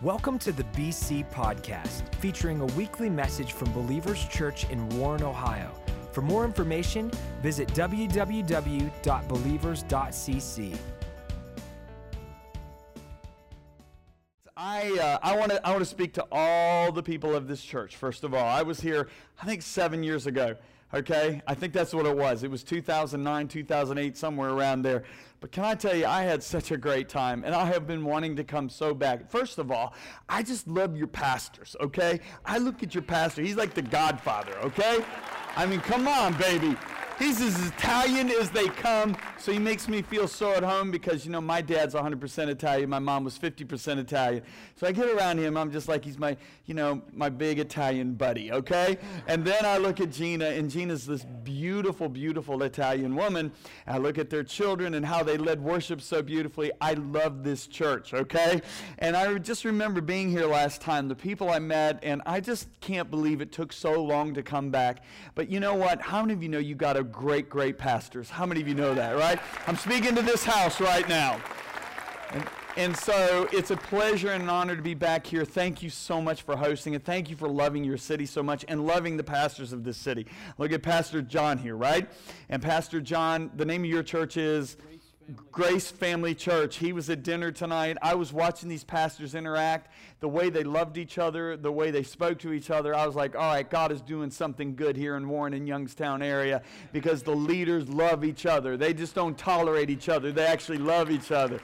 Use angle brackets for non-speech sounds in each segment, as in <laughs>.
Welcome to the BC Podcast, featuring a weekly message from Believers Church in Warren, Ohio. For more information, visit www.believers.cc. I, uh, I want to I want to speak to all the people of this church. First of all, I was here I think seven years ago. Okay, I think that's what it was. It was 2009, 2008, somewhere around there. But can I tell you, I had such a great time, and I have been wanting to come so back. First of all, I just love your pastors, okay? I look at your pastor, he's like the godfather, okay? I mean, come on, baby. He's as Italian as they come, so he makes me feel so at home because, you know, my dad's 100% Italian. My mom was 50% Italian. So I get around him, I'm just like he's my, you know, my big Italian buddy, okay? And then I look at Gina, and Gina's this beautiful, beautiful Italian woman. I look at their children and how they led worship so beautifully. I love this church, okay? And I just remember being here last time, the people I met, and I just can't believe it took so long to come back. But you know what? How many of you know you got a great, great pastors. How many of you know that, right? I'm speaking to this house right now. And, and so it's a pleasure and an honor to be back here. Thank you so much for hosting it. Thank you for loving your city so much and loving the pastors of this city. Look at Pastor John here, right? And Pastor John, the name of your church is Grace Family Church. He was at dinner tonight. I was watching these pastors interact, the way they loved each other, the way they spoke to each other. I was like, all right, God is doing something good here in Warren and Youngstown area because the leaders love each other. They just don't tolerate each other, they actually love each other.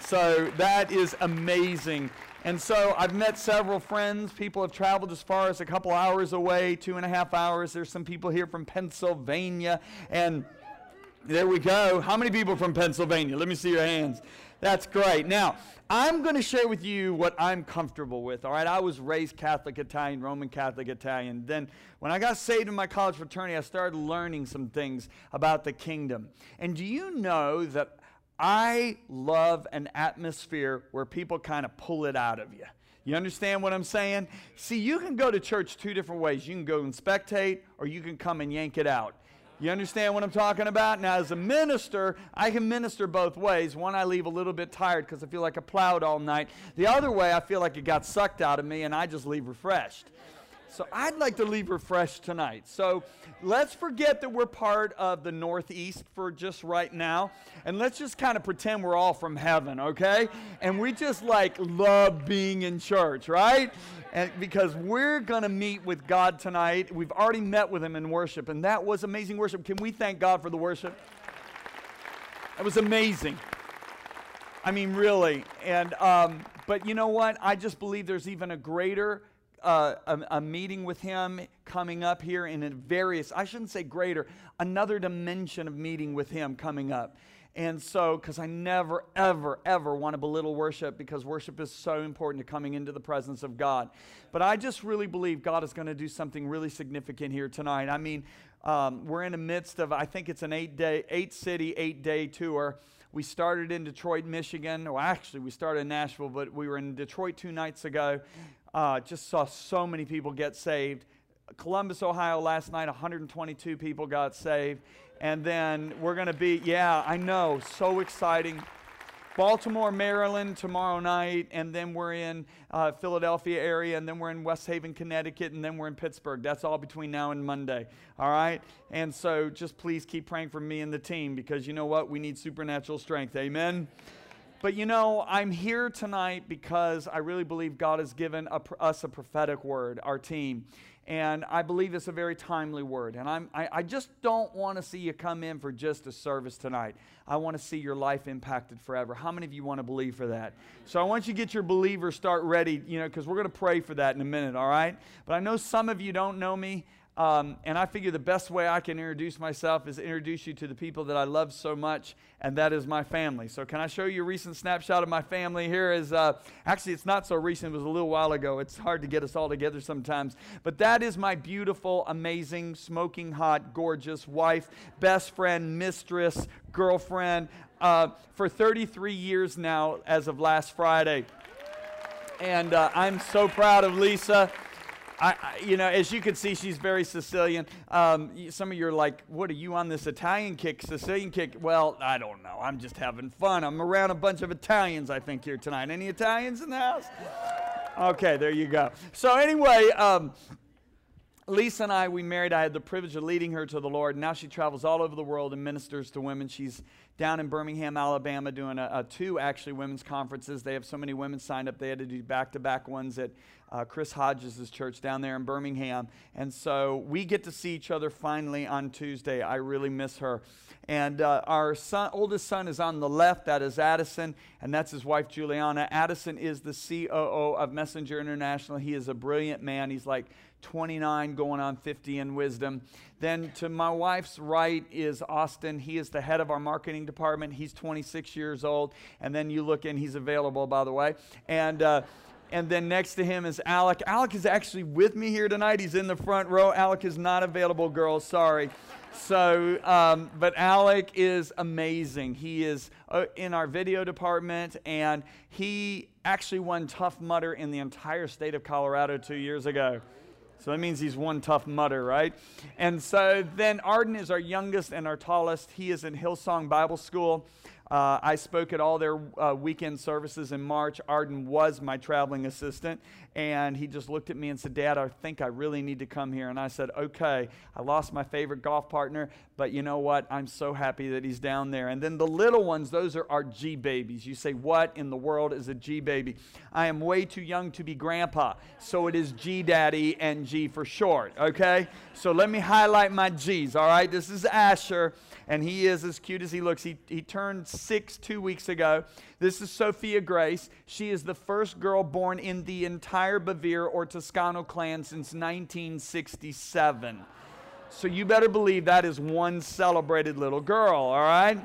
So that is amazing. And so I've met several friends. People have traveled as far as a couple hours away, two and a half hours. There's some people here from Pennsylvania. And there we go. How many people from Pennsylvania? Let me see your hands. That's great. Now, I'm going to share with you what I'm comfortable with. All right, I was raised Catholic Italian, Roman Catholic Italian. Then, when I got saved in my college fraternity, I started learning some things about the kingdom. And do you know that I love an atmosphere where people kind of pull it out of you? You understand what I'm saying? See, you can go to church two different ways. You can go and spectate, or you can come and yank it out. You understand what I'm talking about? Now, as a minister, I can minister both ways. One, I leave a little bit tired because I feel like I plowed all night. The other way, I feel like it got sucked out of me and I just leave refreshed. So I'd like to leave refreshed tonight. So let's forget that we're part of the Northeast for just right now. And let's just kind of pretend we're all from heaven, okay? And we just like love being in church, right? and because we're going to meet with God tonight. We've already met with Him in worship, and that was amazing worship. Can we thank God for the worship? That was amazing. I mean, really. And um, but you know what? I just believe there's even a greater uh, a, a, meeting with him coming up here in a various, I shouldn't say greater, another dimension of meeting with him coming up. And so, because I never, ever, ever want to belittle worship because worship is so important to coming into the presence of God. But I just really believe God is going to do something really significant here tonight. I mean, um, we're in the midst of, I think it's an eight day, eight city, eight day tour. We started in Detroit, Michigan. Well, actually, we started in Nashville, but we were in Detroit two nights ago. Uh, just saw so many people get saved. Columbus, Ohio, last night, 122 people got saved. And then we're going to be, yeah, I know, so exciting. Baltimore, Maryland tomorrow night, and then we're in uh, Philadelphia area, and then we're in West Haven, Connecticut, and then we're in Pittsburgh. That's all between now and Monday. All right? And so just please keep praying for me and the team because you know what? We need supernatural strength. Amen. But you know, I'm here tonight because I really believe God has given a, us a prophetic word, our team. And I believe it's a very timely word. And I'm, I, I just don't want to see you come in for just a service tonight. I want to see your life impacted forever. How many of you want to believe for that? So I want you to get your believers start ready, you know, because we're going to pray for that in a minute, all right? But I know some of you don't know me. Um, and I figure the best way I can introduce myself is introduce you to the people that I love so much, and that is my family. So, can I show you a recent snapshot of my family? Here is uh, actually, it's not so recent, it was a little while ago. It's hard to get us all together sometimes. But that is my beautiful, amazing, smoking hot, gorgeous wife, best friend, mistress, girlfriend uh, for 33 years now as of last Friday. And uh, I'm so proud of Lisa. I, you know, as you can see, she's very Sicilian. Um, some of you are like, what are you on this Italian kick, Sicilian kick? Well, I don't know. I'm just having fun. I'm around a bunch of Italians, I think, here tonight. Any Italians in the house? Okay, there you go. So, anyway, um, Lisa and I, we married. I had the privilege of leading her to the Lord. Now she travels all over the world and ministers to women. She's down in Birmingham, Alabama, doing a, a two actually women's conferences. They have so many women signed up. They had to do back to back ones at uh, Chris Hodges' church down there in Birmingham. And so we get to see each other finally on Tuesday. I really miss her. And uh, our son, oldest son is on the left. That is Addison, and that's his wife, Juliana. Addison is the COO of Messenger International. He is a brilliant man. He's like 29 going on 50 in wisdom. Then to my wife's right is Austin. He is the head of our marketing department. He's 26 years old. And then you look in, he's available, by the way. And, uh, and then next to him is Alec. Alec is actually with me here tonight. He's in the front row. Alec is not available, girls. Sorry. So, um, but Alec is amazing. He is uh, in our video department, and he actually won Tough Mudder in the entire state of Colorado two years ago. So that means he's one tough mutter, right? And so then Arden is our youngest and our tallest. He is in Hillsong Bible School. Uh, I spoke at all their uh, weekend services in March. Arden was my traveling assistant, and he just looked at me and said, Dad, I think I really need to come here. And I said, Okay. I lost my favorite golf partner, but you know what? I'm so happy that he's down there. And then the little ones, those are our G babies. You say, What in the world is a G baby? I am way too young to be grandpa, so it is G daddy and G for short, okay? So let me highlight my G's, all right? This is Asher and he is as cute as he looks. He, he turned six two weeks ago. This is Sophia Grace. She is the first girl born in the entire Bevere or Toscano clan since 1967. So you better believe that is one celebrated little girl, all right?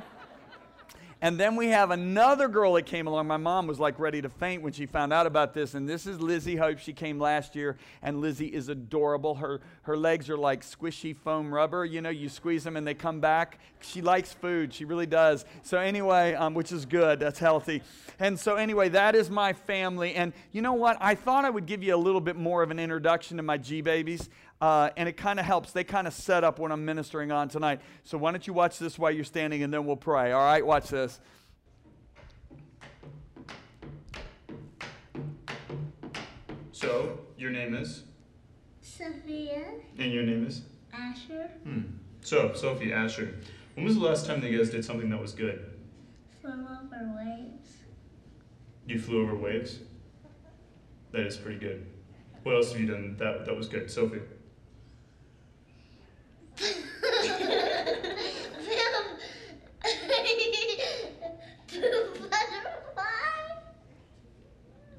And then we have another girl that came along. My mom was like ready to faint when she found out about this. And this is Lizzie Hope. She came last year, and Lizzie is adorable. Her, her legs are like squishy foam rubber. You know, you squeeze them and they come back. She likes food. She really does. So, anyway, um, which is good. That's healthy. And so, anyway, that is my family. And you know what? I thought I would give you a little bit more of an introduction to my G babies. Uh, and it kind of helps. They kind of set up what I'm ministering on tonight. So why don't you watch this while you're standing and then we'll pray. All right, watch this. So, your name is? Sophia, And your name is? Asher, Hmm. So, Sophie, Asher, when was the last time that you guys did something that was good? flew over waves. You flew over waves? That is pretty good. What else have you done that, that was good? Sophie?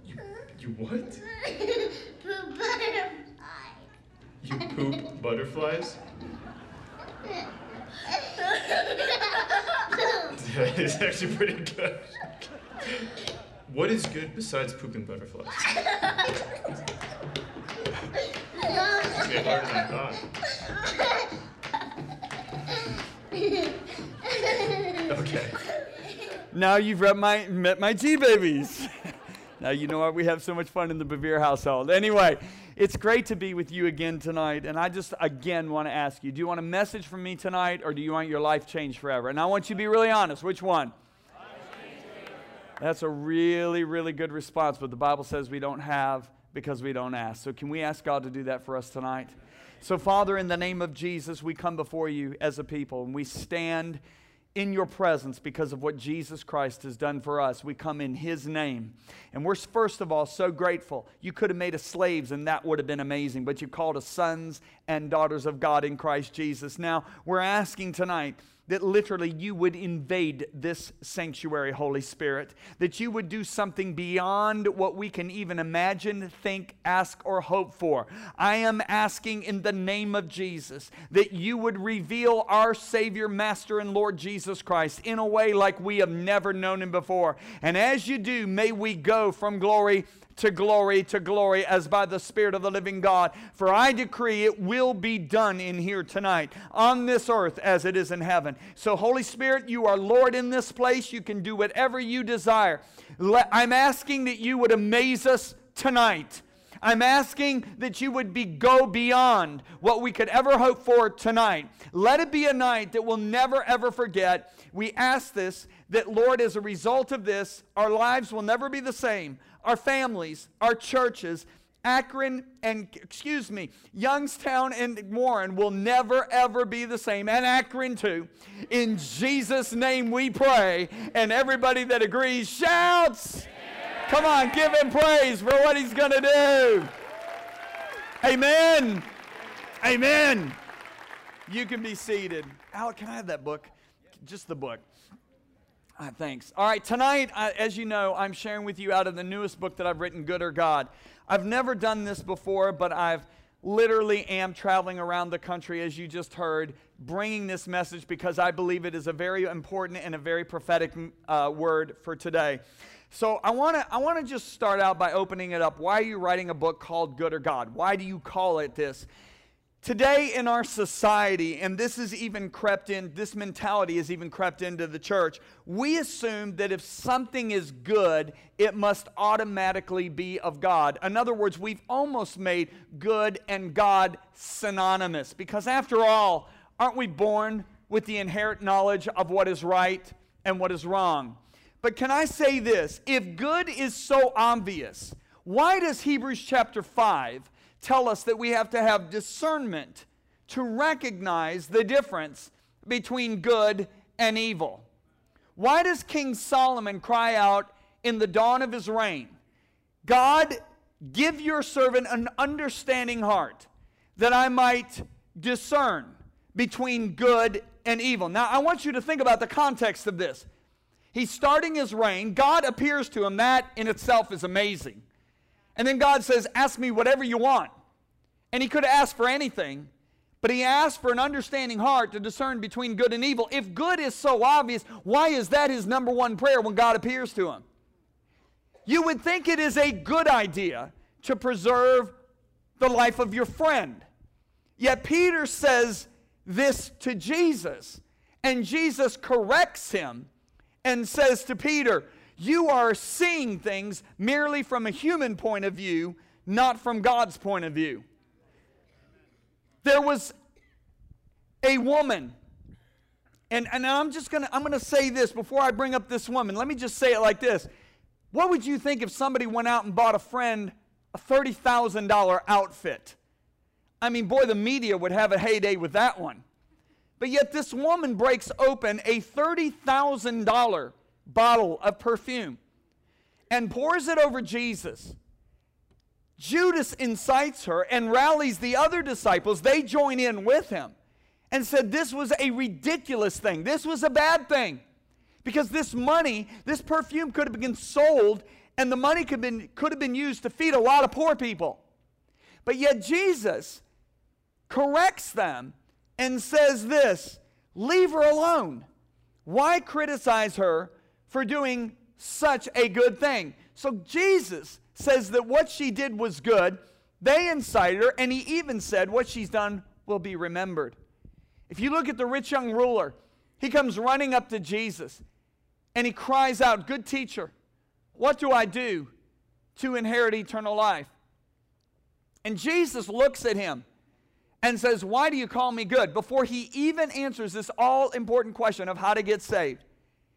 You, you what? Poop butterfly. You poop butterflies? That is actually pretty good. What is good besides pooping butterflies? <laughs> It's harder than I thought. Okay. <laughs> Now you've met my, met my G babies. <laughs> now you know why we have so much fun in the Bevere household. Anyway, it's great to be with you again tonight. And I just again want to ask you do you want a message from me tonight or do you want your life changed forever? And I want you to be really honest. Which one? That's a really, really good response, but the Bible says we don't have because we don't ask. So, can we ask God to do that for us tonight? So, Father, in the name of Jesus, we come before you as a people and we stand in your presence because of what Jesus Christ has done for us. We come in his name. And we're, first of all, so grateful. You could have made us slaves and that would have been amazing, but you called us sons and daughters of God in Christ Jesus. Now, we're asking tonight that literally you would invade this sanctuary, Holy Spirit, that you would do something beyond what we can even imagine, think, ask, or hope for. I am asking in the name of Jesus that you would reveal our Savior, Master, and Lord Jesus Christ in a way like we have never known him before. And as you do, may we go from glory to glory to glory as by the Spirit of the living God. For I decree it will be done in here tonight, on this earth as it is in heaven. So, Holy Spirit, you are Lord in this place. You can do whatever you desire. I'm asking that you would amaze us tonight. I'm asking that you would be go beyond what we could ever hope for tonight. Let it be a night that we'll never ever forget. We ask this that Lord as a result of this our lives will never be the same. Our families, our churches, Akron and, excuse me, Youngstown and Warren will never ever be the same, and Akron too. In Jesus' name we pray. And everybody that agrees shouts. Come on, give him praise for what he's going to do. Amen. Amen. You can be seated. Alec, can I have that book? Just the book. Uh, thanks. All right, tonight, uh, as you know, I'm sharing with you out of the newest book that I've written, Good or God. I've never done this before, but I've literally am traveling around the country, as you just heard, bringing this message because I believe it is a very important and a very prophetic uh, word for today. So I want to I want to just start out by opening it up. Why are you writing a book called Good or God? Why do you call it this? Today in our society, and this is even crept in, this mentality has even crept into the church, we assume that if something is good, it must automatically be of God. In other words, we've almost made good and God synonymous. Because after all, aren't we born with the inherent knowledge of what is right and what is wrong? But can I say this? If good is so obvious, why does Hebrews chapter 5 tell us that we have to have discernment to recognize the difference between good and evil. Why does King Solomon cry out in the dawn of his reign, God, give your servant an understanding heart that I might discern between good and evil? Now, I want you to think about the context of this. He's starting his reign. God appears to him. That in itself is amazing. And then God says, Ask me whatever you want. And he could have asked for anything, but he asked for an understanding heart to discern between good and evil. If good is so obvious, why is that his number one prayer when God appears to him? You would think it is a good idea to preserve the life of your friend. Yet Peter says this to Jesus, and Jesus corrects him and says to Peter, You are seeing things merely from a human point of view, not from God's point of view. There was a woman, and, and I'm just gonna I'm gonna say this before I bring up this woman. Let me just say it like this. What would you think if somebody went out and bought a friend a $30,000 outfit? I mean, boy, the media would have a heyday with that one. But yet, this woman breaks open a $30,000 bottle of perfume and pours it over Jesus. Judas incites her and rallies the other disciples. They join in with him and said this was a ridiculous thing. This was a bad thing. Because this money, this perfume could have been sold and the money could have been, could have been used to feed a lot of poor people. But yet Jesus corrects them and says this leave her alone. Why criticize her for doing such a good thing? So Jesus says that what she did was good. They incited her, and he even said, What she's done will be remembered. If you look at the rich young ruler, he comes running up to Jesus and he cries out, Good teacher, what do I do to inherit eternal life? And Jesus looks at him and says, Why do you call me good? Before he even answers this all important question of how to get saved.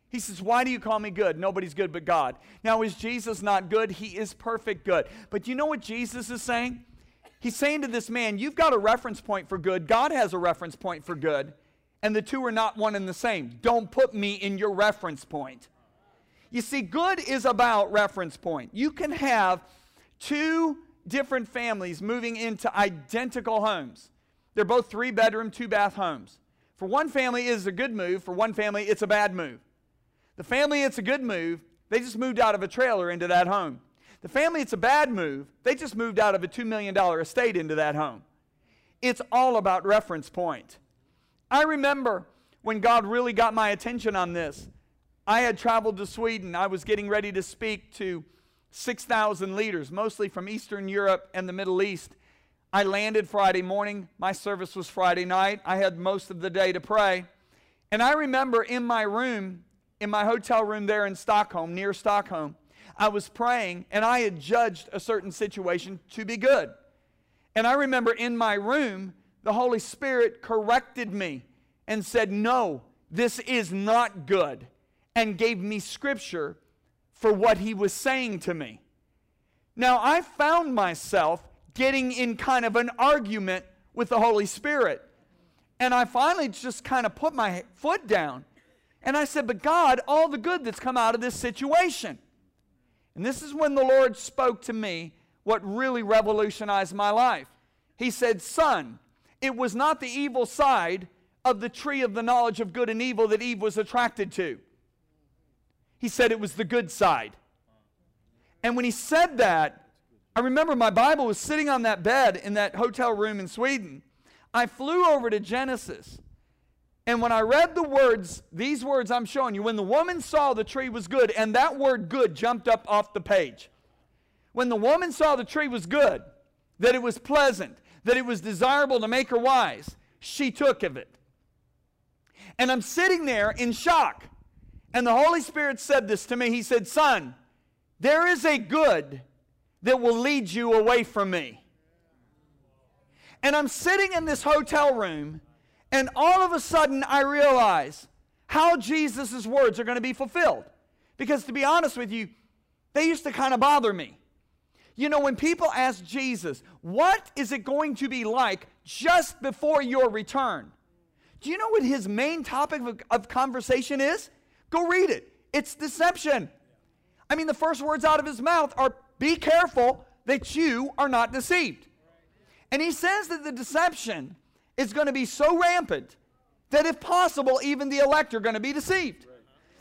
He says, Why do you call me good? Nobody's good but God. Now, is Jesus not good? He is perfect good. But you know what Jesus is saying? He's saying to this man, You've got a reference point for good. God has a reference point for good. And the two are not one and the same. Don't put me in your reference point. You see, good is about reference point. You can have two different families moving into identical homes. They're both three bedroom, two bath homes. For one family, it is a good move. For one family, it's a bad move. The family, it's a good move. They just moved out of a trailer into that home. The family, it's a bad move. They just moved out of a $2 million estate into that home. It's all about reference point. I remember when God really got my attention on this. I had traveled to Sweden. I was getting ready to speak to 6,000 leaders, mostly from Eastern Europe and the Middle East. I landed Friday morning. My service was Friday night. I had most of the day to pray. And I remember in my room, in my hotel room there in Stockholm, near Stockholm, I was praying and I had judged a certain situation to be good. And I remember in my room, the Holy Spirit corrected me and said, No, this is not good, and gave me scripture for what He was saying to me. Now, I found myself getting in kind of an argument with the Holy Spirit. And I finally just kind of put my foot down. And I said, But God, all the good that's come out of this situation. And this is when the Lord spoke to me what really revolutionized my life. He said, Son, it was not the evil side of the tree of the knowledge of good and evil that Eve was attracted to. He said it was the good side. And when he said that, I remember my Bible was sitting on that bed in that hotel room in Sweden. I flew over to Genesis. And when I read the words, these words I'm showing you, when the woman saw the tree was good, and that word good jumped up off the page. When the woman saw the tree was good, that it was pleasant, that it was desirable to make her wise, she took of it. And I'm sitting there in shock. And the Holy Spirit said this to me. He said, Son, there is a good that will lead you away from me. And I'm sitting in this hotel room, and all of a sudden I realize how Jesus' words are going to be fulfilled. Because to be honest with you, they used to kind of bother me. You know, when people ask Jesus, what is it going to be like just before your return? Do you know what his main topic of, of conversation is? Go read it. It's deception. I mean, the first words out of his mouth are be careful that you are not deceived. And he says that the deception is going to be so rampant that if possible, even the elect are going to be deceived.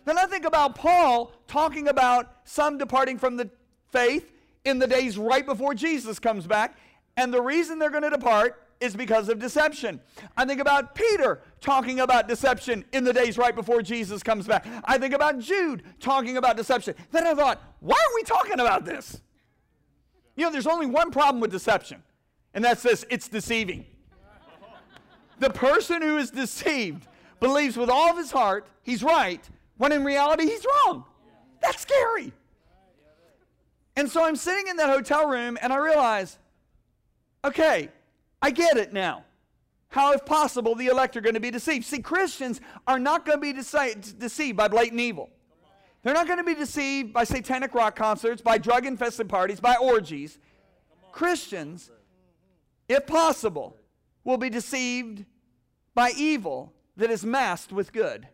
Then I think about Paul talking about some departing from the faith in the days right before Jesus comes back. And the reason they're going to depart is because of deception. I think about Peter talking about deception in the days right before Jesus comes back. I think about Jude talking about deception. Then I thought, why are we talking about this? You know, there's only one problem with deception, and that's this it's deceiving. The person who is deceived believes with all of his heart he's right, when in reality he's wrong. That's scary. And so I'm sitting in that hotel room and I realize, okay, I get it now. How, if possible, the elect are going to be deceived. See, Christians are not going to be dece- deceived by blatant evil. They're not going to be deceived by satanic rock concerts, by drug infested parties, by orgies. Christians, if possible, will be deceived by evil that is masked with good.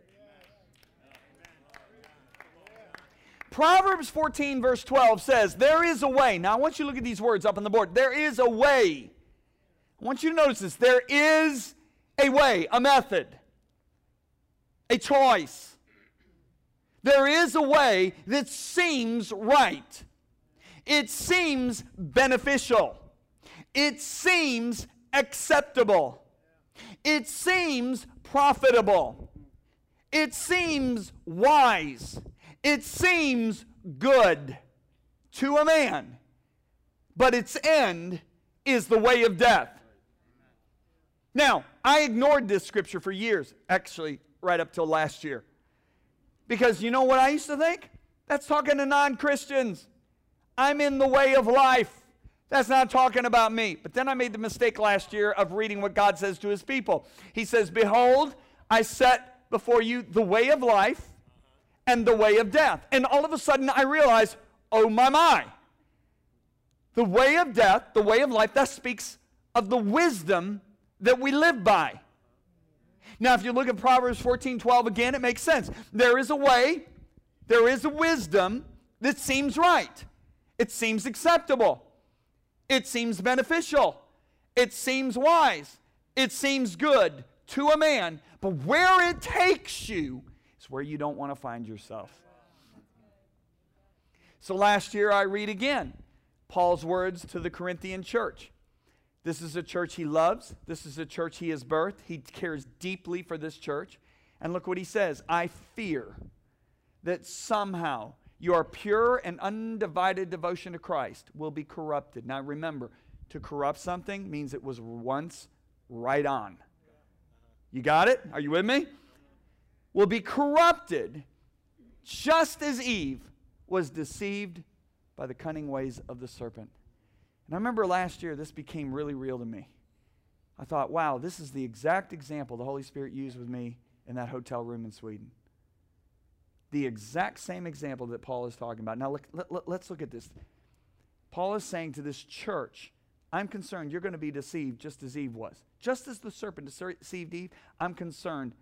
Proverbs 14, verse 12 says, There is a way. Now, I want you to look at these words up on the board. There is a way. I want you to notice this. There is a way, a method, a choice. There is a way that seems right. It seems beneficial. It seems acceptable. It seems profitable. It seems wise. It seems good to a man, but its end is the way of death. Now, I ignored this scripture for years, actually, right up till last year. Because you know what I used to think? That's talking to non Christians. I'm in the way of life. That's not talking about me. But then I made the mistake last year of reading what God says to his people. He says, Behold, I set before you the way of life and the way of death. And all of a sudden I realize, oh my, my. The way of death, the way of life, that speaks of the wisdom that we live by. Now, if you look at Proverbs 14 12 again, it makes sense. There is a way, there is a wisdom that seems right, it seems acceptable, it seems beneficial, it seems wise, it seems good to a man. But where it takes you is where you don't want to find yourself. So last year I read again Paul's words to the Corinthian church. This is a church he loves. This is a church he has birthed. He cares deeply for this church. And look what he says I fear that somehow your pure and undivided devotion to Christ will be corrupted. Now remember, to corrupt something means it was once right on. You got it? Are you with me? Will be corrupted just as Eve was deceived by the cunning ways of the serpent. And I remember last year, this became really real to me. I thought, wow, this is the exact example the Holy Spirit used with me in that hotel room in Sweden. The exact same example that Paul is talking about. Now, look, let, let, let's look at this. Paul is saying to this church, I'm concerned you're going to be deceived just as Eve was. Just as the serpent deceived Eve, I'm concerned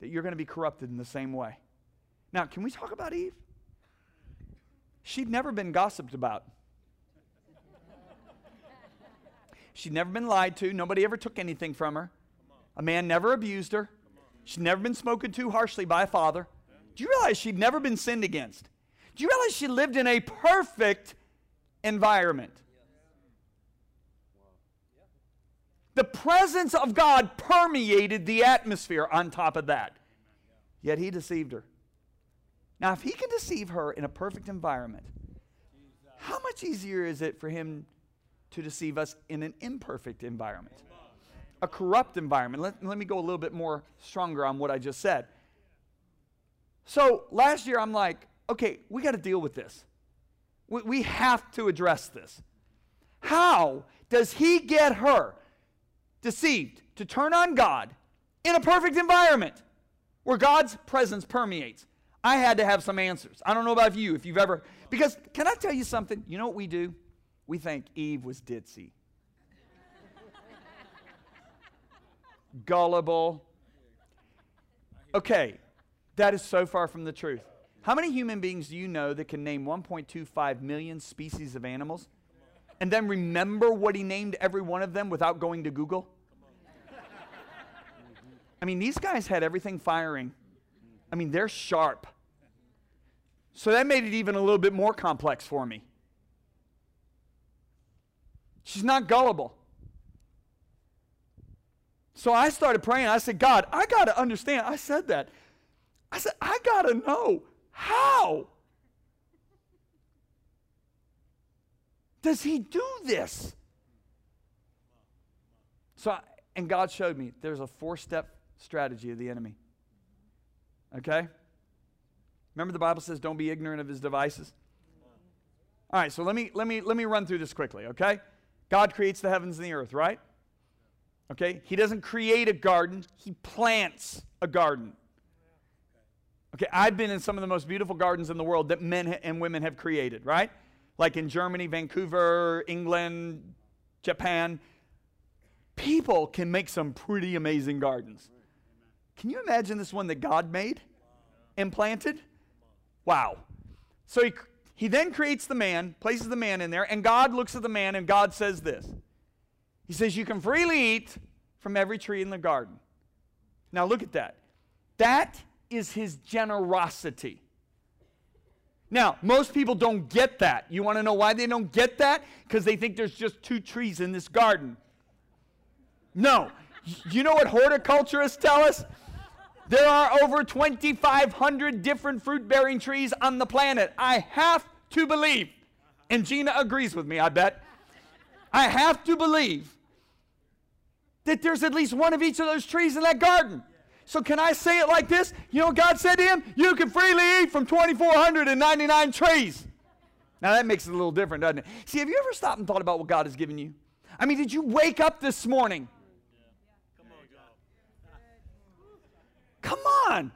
that you're going to be corrupted in the same way. Now, can we talk about Eve? She'd never been gossiped about. She'd never been lied to. Nobody ever took anything from her. A man never abused her. She'd never been spoken to harshly by a father. Do you realize she'd never been sinned against? Do you realize she lived in a perfect environment? The presence of God permeated the atmosphere on top of that. Yet he deceived her. Now, if he can deceive her in a perfect environment, how much easier is it for him to deceive us in an imperfect environment? A corrupt environment. Let, let me go a little bit more stronger on what I just said. So last year, I'm like, okay, we got to deal with this. We, we have to address this. How does he get her deceived to turn on God in a perfect environment where God's presence permeates? I had to have some answers. I don't know about you if you've ever, because can I tell you something? You know what we do? We think Eve was ditzy, <laughs> gullible. Okay, that is so far from the truth. How many human beings do you know that can name 1.25 million species of animals and then remember what he named every one of them without going to Google? I mean, these guys had everything firing. I mean, they're sharp. So that made it even a little bit more complex for me. She's not gullible. So I started praying. I said, God, I got to understand. I said that. I said, I got to know how does he do this? So, I, and God showed me there's a four step strategy of the enemy. Okay? Remember the Bible says don't be ignorant of his devices? All right, so let me let me let me run through this quickly, okay? God creates the heavens and the earth, right? Okay? He doesn't create a garden, he plants a garden. Okay, I've been in some of the most beautiful gardens in the world that men and women have created, right? Like in Germany, Vancouver, England, Japan. People can make some pretty amazing gardens. Can you imagine this one that God made and planted? Wow. So he, he then creates the man, places the man in there, and God looks at the man and God says this He says, You can freely eat from every tree in the garden. Now look at that. That is his generosity. Now, most people don't get that. You want to know why they don't get that? Because they think there's just two trees in this garden. No. You know what horticulturists tell us? There are over 2,500 different fruit bearing trees on the planet. I have to believe, and Gina agrees with me, I bet. I have to believe that there's at least one of each of those trees in that garden. So, can I say it like this? You know God said to him? You can freely eat from 2,499 trees. Now, that makes it a little different, doesn't it? See, have you ever stopped and thought about what God has given you? I mean, did you wake up this morning? Come on.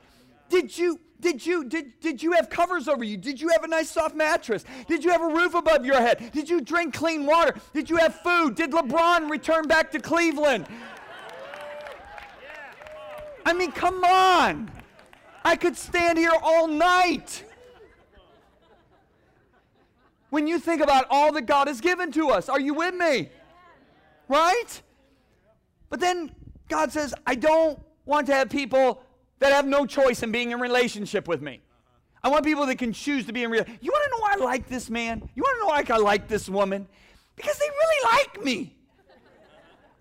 Did you did you did, did you have covers over you? Did you have a nice soft mattress? Did you have a roof above your head? Did you drink clean water? Did you have food? Did LeBron return back to Cleveland? I mean, come on. I could stand here all night. When you think about all that God has given to us, are you with me? Right? But then God says, I don't want to have people that have no choice in being in relationship with me. I want people that can choose to be in real. You want to know why I like this man? You want to know why I like this woman? Because they really like me.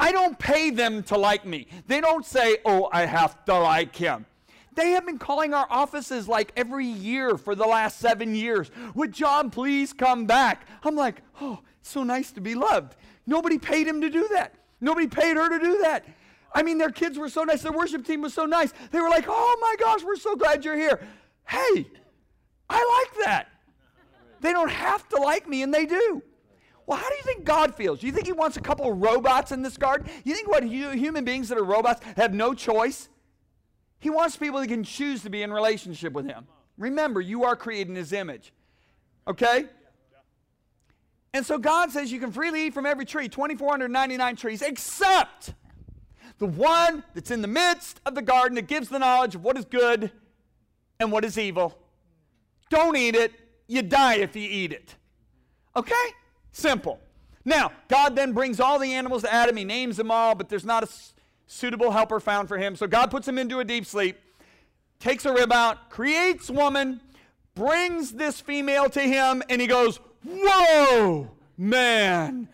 I don't pay them to like me. They don't say, "Oh, I have to like him." They have been calling our offices like every year for the last seven years. Would John please come back? I'm like, oh, so nice to be loved. Nobody paid him to do that. Nobody paid her to do that. I mean, their kids were so nice. Their worship team was so nice. They were like, oh my gosh, we're so glad you're here. Hey, I like that. They don't have to like me, and they do. Well, how do you think God feels? Do you think He wants a couple of robots in this garden? You think what human beings that are robots have no choice? He wants people that can choose to be in relationship with Him. Remember, you are created in His image. Okay? And so God says you can freely eat from every tree, 2,499 trees, except the one that's in the midst of the garden that gives the knowledge of what is good and what is evil. Don't eat it. You die if you eat it. Okay? Simple. Now, God then brings all the animals to Adam. He names them all, but there's not a suitable helper found for him. So God puts him into a deep sleep, takes a rib out, creates woman, brings this female to him, and he goes, Whoa, man.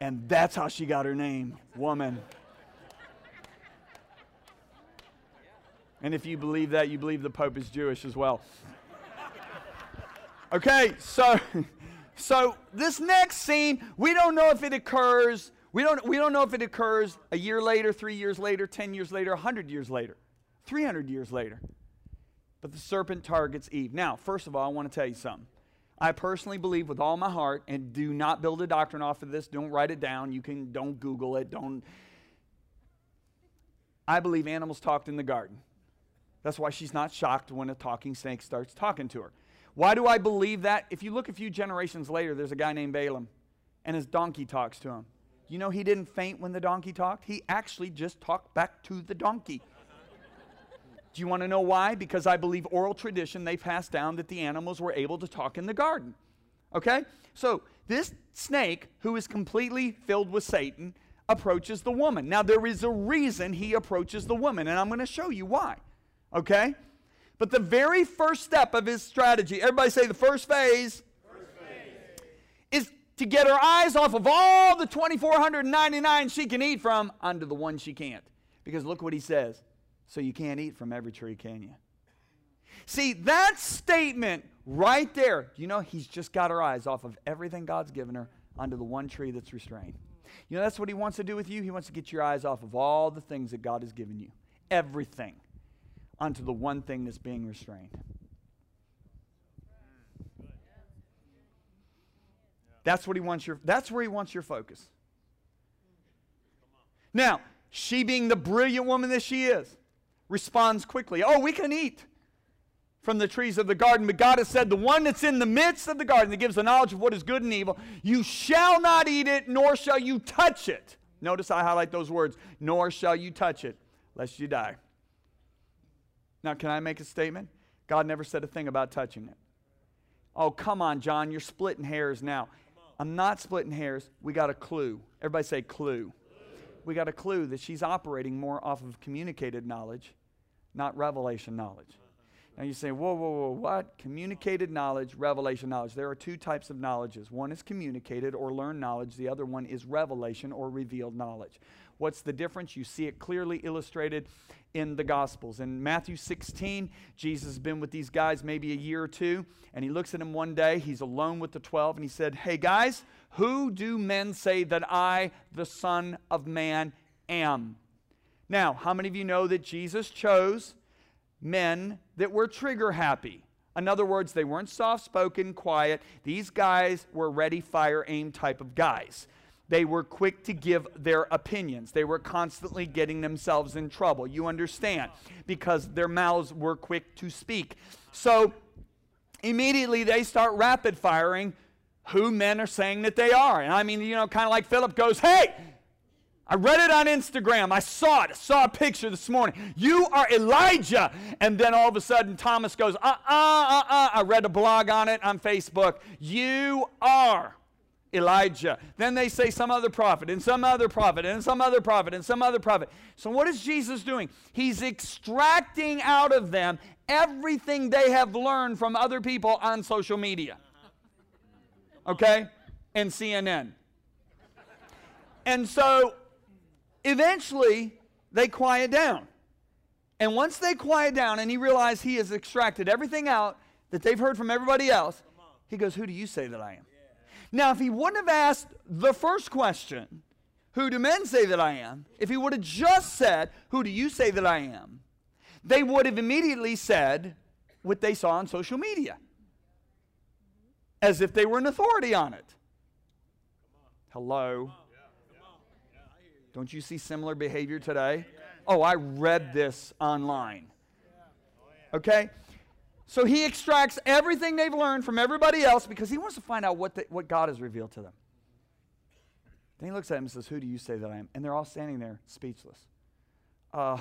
And that's how she got her name, woman. And if you believe that, you believe the Pope is Jewish as well. Okay, so <laughs> so this next scene, we don't know if it occurs, we don't we don't know if it occurs a year later, 3 years later, 10 years later, a 100 years later, 300 years later. But the serpent targets Eve. Now, first of all, I want to tell you something. I personally believe with all my heart, and do not build a doctrine off of this. Don't write it down. You can don't Google it. Don't. I believe animals talked in the garden. That's why she's not shocked when a talking snake starts talking to her. Why do I believe that? If you look a few generations later, there's a guy named Balaam, and his donkey talks to him. You know he didn't faint when the donkey talked? He actually just talked back to the donkey. Do you want to know why? Because I believe oral tradition they passed down that the animals were able to talk in the garden. Okay? So this snake, who is completely filled with Satan, approaches the woman. Now there is a reason he approaches the woman, and I'm going to show you why. Okay? But the very first step of his strategy, everybody say the first phase, is to get her eyes off of all the 2,499 she can eat from onto the one she can't. Because look what he says. So you can't eat from every tree, can you? See, that statement right there, you know, he's just got her eyes off of everything God's given her onto the one tree that's restrained. You know, that's what he wants to do with you. He wants to get your eyes off of all the things that God has given you, everything, onto the one thing that's being restrained. That's what he wants your that's where he wants your focus. Now, she being the brilliant woman that she is, responds quickly. Oh, we can eat from the trees of the garden, but God has said, the one that's in the midst of the garden that gives the knowledge of what is good and evil, you shall not eat it, nor shall you touch it. Notice I highlight those words, nor shall you touch it, lest you die. Now, can I make a statement? God never said a thing about touching it. Oh, come on, John, you're splitting hairs now. I'm not splitting hairs. We got a clue. Everybody say clue. We got a clue that she's operating more off of communicated knowledge, not revelation knowledge. Now you say, whoa, whoa, whoa, what? Communicated knowledge, revelation knowledge. There are two types of knowledges. One is communicated or learned knowledge, the other one is revelation or revealed knowledge. What's the difference? You see it clearly illustrated in the Gospels. In Matthew 16, Jesus has been with these guys maybe a year or two, and he looks at them one day. He's alone with the 12, and he said, Hey guys, who do men say that I, the Son of Man, am? Now, how many of you know that Jesus chose men that were trigger happy? In other words, they weren't soft spoken, quiet. These guys were ready, fire, aim type of guys. They were quick to give their opinions. They were constantly getting themselves in trouble. You understand? Because their mouths were quick to speak. So immediately they start rapid firing who men are saying that they are. And I mean, you know, kind of like Philip goes, Hey, I read it on Instagram. I saw it. I saw a picture this morning. You are Elijah. And then all of a sudden, Thomas goes, Uh uh, uh uh. I read a blog on it on Facebook. You are. Elijah. Then they say some other prophet, and some other prophet, and some other prophet, and some other prophet. So, what is Jesus doing? He's extracting out of them everything they have learned from other people on social media. Okay? And CNN. And so, eventually, they quiet down. And once they quiet down and he realizes he has extracted everything out that they've heard from everybody else, he goes, Who do you say that I am? Now, if he wouldn't have asked the first question, Who do men say that I am? If he would have just said, Who do you say that I am? They would have immediately said what they saw on social media, as if they were an authority on it. Hello? Don't you see similar behavior today? Oh, I read this online. Okay? So he extracts everything they've learned from everybody else because he wants to find out what, the, what God has revealed to them. Then he looks at him and says, Who do you say that I am? And they're all standing there speechless. Uh,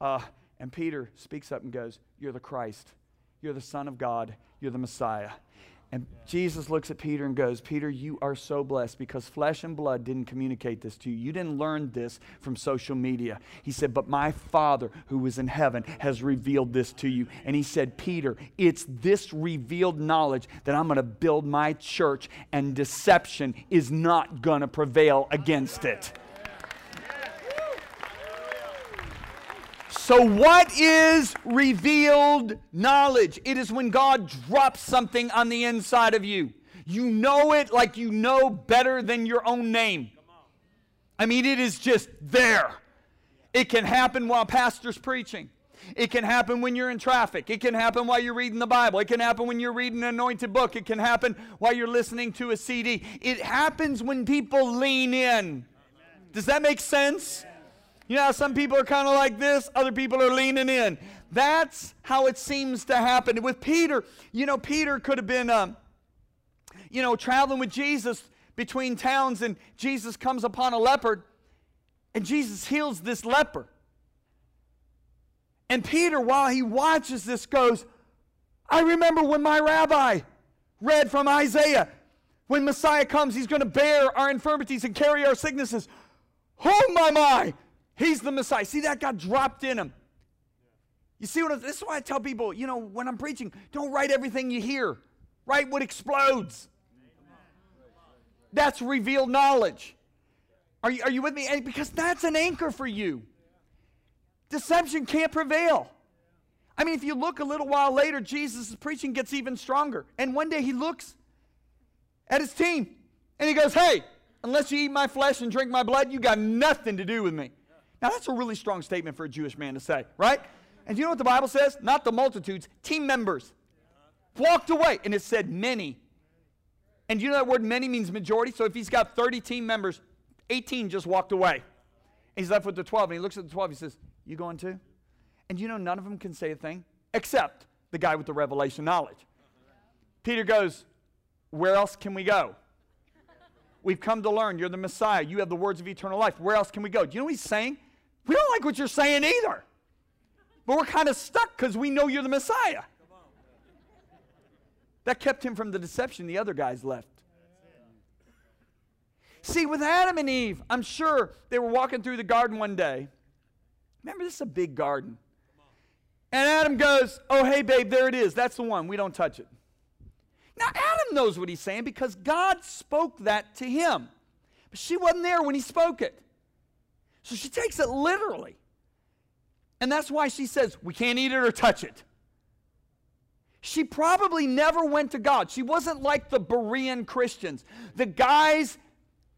uh, and Peter speaks up and goes, You're the Christ. You're the Son of God. You're the Messiah. And Jesus looks at Peter and goes, Peter, you are so blessed because flesh and blood didn't communicate this to you. You didn't learn this from social media. He said, But my Father who is in heaven has revealed this to you. And he said, Peter, it's this revealed knowledge that I'm going to build my church, and deception is not going to prevail against it. So, what is revealed knowledge? It is when God drops something on the inside of you. You know it like you know better than your own name. I mean, it is just there. It can happen while pastor's preaching. It can happen when you're in traffic. It can happen while you're reading the Bible. It can happen when you're reading an anointed book. It can happen while you're listening to a CD. It happens when people lean in. Does that make sense? You know some people are kind of like this, other people are leaning in. That's how it seems to happen. With Peter, you know, Peter could have been, um, you know, traveling with Jesus between towns, and Jesus comes upon a leopard, and Jesus heals this leper. And Peter, while he watches this, goes, I remember when my rabbi read from Isaiah when Messiah comes, he's going to bear our infirmities and carry our sicknesses. Oh, my, my. He's the Messiah. See, that got dropped in him. You see what I'm, this is why I tell people, you know, when I'm preaching, don't write everything you hear. Write what explodes. That's revealed knowledge. Are you, are you with me? And because that's an anchor for you. Deception can't prevail. I mean, if you look a little while later, Jesus' preaching gets even stronger. And one day he looks at his team and he goes, Hey, unless you eat my flesh and drink my blood, you got nothing to do with me. Now, that's a really strong statement for a Jewish man to say, right? And you know what the Bible says? Not the multitudes, team members walked away. And it said many. And you know that word many means majority? So if he's got 30 team members, 18 just walked away. And he's left with the 12. And he looks at the 12. He says, You going too? And you know, none of them can say a thing except the guy with the revelation knowledge. Peter goes, Where else can we go? We've come to learn you're the Messiah. You have the words of eternal life. Where else can we go? Do you know what he's saying? We don't like what you're saying either. But we're kind of stuck because we know you're the Messiah. That kept him from the deception the other guys left. See, with Adam and Eve, I'm sure they were walking through the garden one day. Remember, this is a big garden. And Adam goes, Oh, hey, babe, there it is. That's the one. We don't touch it. Now, Adam knows what he's saying because God spoke that to him. But she wasn't there when he spoke it. So she takes it literally. And that's why she says, We can't eat it or touch it. She probably never went to God. She wasn't like the Berean Christians, the guys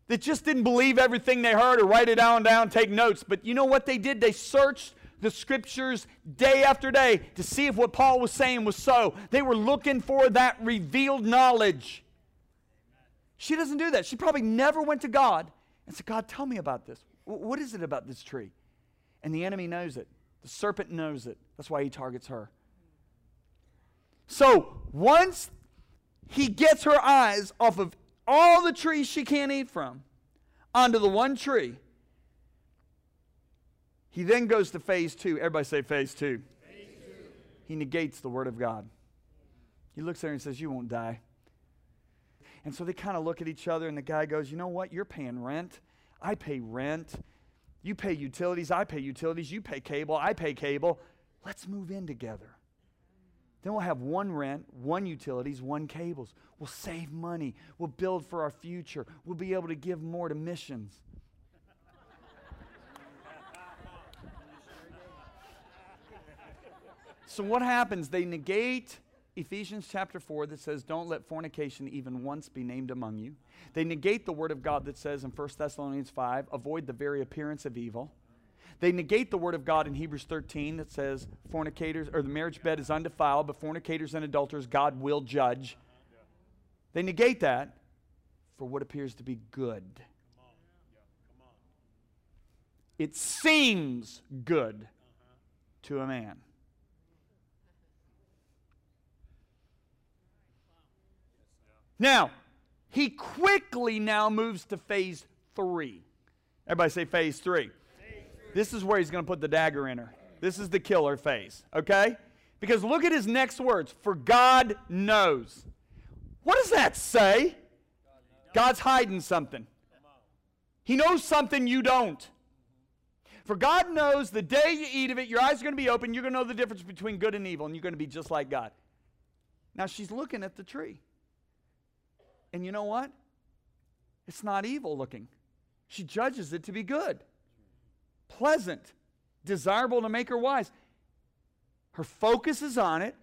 that just didn't believe everything they heard or write it down, down, take notes. But you know what they did? They searched the scriptures day after day to see if what Paul was saying was so. They were looking for that revealed knowledge. She doesn't do that. She probably never went to God and said, God, tell me about this. What is it about this tree? And the enemy knows it. The serpent knows it. That's why he targets her. So once he gets her eyes off of all the trees she can't eat from onto the one tree, he then goes to phase two. Everybody say phase two. Phase two. He negates the word of God. He looks there and says, You won't die. And so they kind of look at each other, and the guy goes, You know what? You're paying rent. I pay rent. You pay utilities. I pay utilities. You pay cable. I pay cable. Let's move in together. Then we'll have one rent, one utilities, one cables. We'll save money. We'll build for our future. We'll be able to give more to missions. So what happens? They negate Ephesians chapter 4 that says, Don't let fornication even once be named among you. They negate the word of God that says in 1 Thessalonians 5, Avoid the very appearance of evil. They negate the word of God in Hebrews 13 that says, Fornicators, or the marriage bed is undefiled, but fornicators and adulterers God will judge. They negate that for what appears to be good. It seems good to a man. Now, he quickly now moves to phase three. Everybody say phase three. This is where he's going to put the dagger in her. This is the killer phase, okay? Because look at his next words for God knows. What does that say? God's hiding something. He knows something you don't. For God knows the day you eat of it, your eyes are going to be open. You're going to know the difference between good and evil, and you're going to be just like God. Now she's looking at the tree. And you know what? It's not evil looking. She judges it to be good, pleasant, desirable to make her wise. Her focus is on it.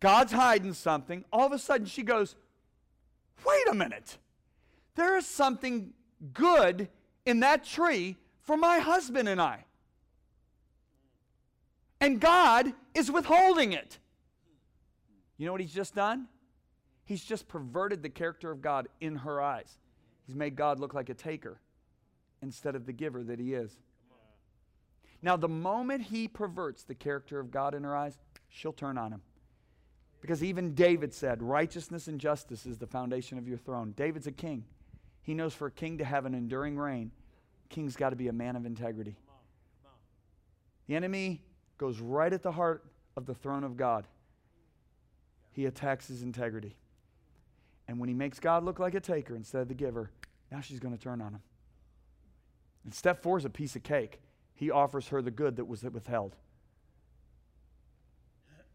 God's hiding something. All of a sudden she goes, Wait a minute. There is something good in that tree for my husband and I. And God is withholding it. You know what he's just done? He's just perverted the character of God in her eyes. He's made God look like a taker instead of the giver that he is. Now, the moment he perverts the character of God in her eyes, she'll turn on him. Because even David said, Righteousness and justice is the foundation of your throne. David's a king. He knows for a king to have an enduring reign, king's got to be a man of integrity. The enemy goes right at the heart of the throne of God. He attacks his integrity. And when he makes God look like a taker instead of the giver, now she's going to turn on him. And step four is a piece of cake. He offers her the good that was withheld.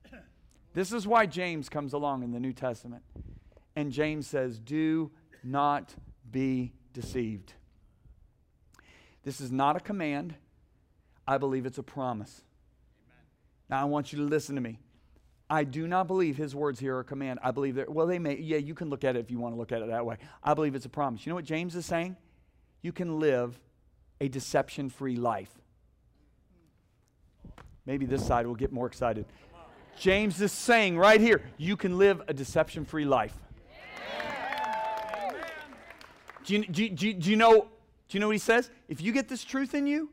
<coughs> This is why James comes along in the New Testament. And James says, Do not be deceived. This is not a command. I believe it's a promise. Now, I want you to listen to me. I do not believe his words here are command. I believe that, well, they may, yeah, you can look at it if you want to look at it that way. I believe it's a promise. You know what James is saying? You can live a deception free life. Maybe this side will get more excited. James is saying right here, you can live a deception free life. Do you, do, do, do you know, do you know what he says? If you get this truth in you,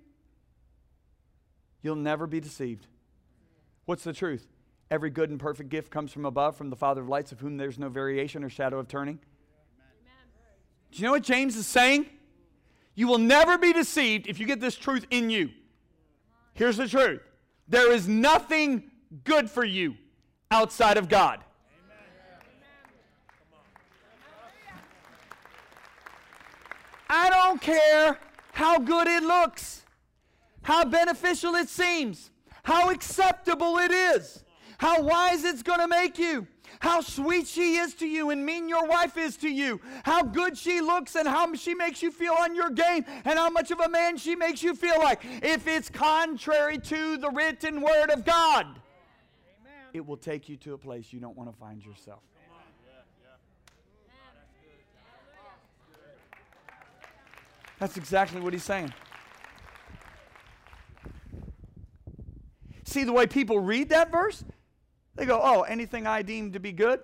you'll never be deceived. What's the truth? Every good and perfect gift comes from above, from the Father of lights, of whom there's no variation or shadow of turning. Do you know what James is saying? You will never be deceived if you get this truth in you. Here's the truth there is nothing good for you outside of God. I don't care how good it looks, how beneficial it seems, how acceptable it is, how wise it's going to make you, how sweet she is to you and mean your wife is to you, how good she looks and how she makes you feel on your game, and how much of a man she makes you feel like. If it's contrary to the written word of God, it will take you to a place you don't want to find yourself. That's exactly what he's saying. See the way people read that verse? They go, oh, anything I deem to be good,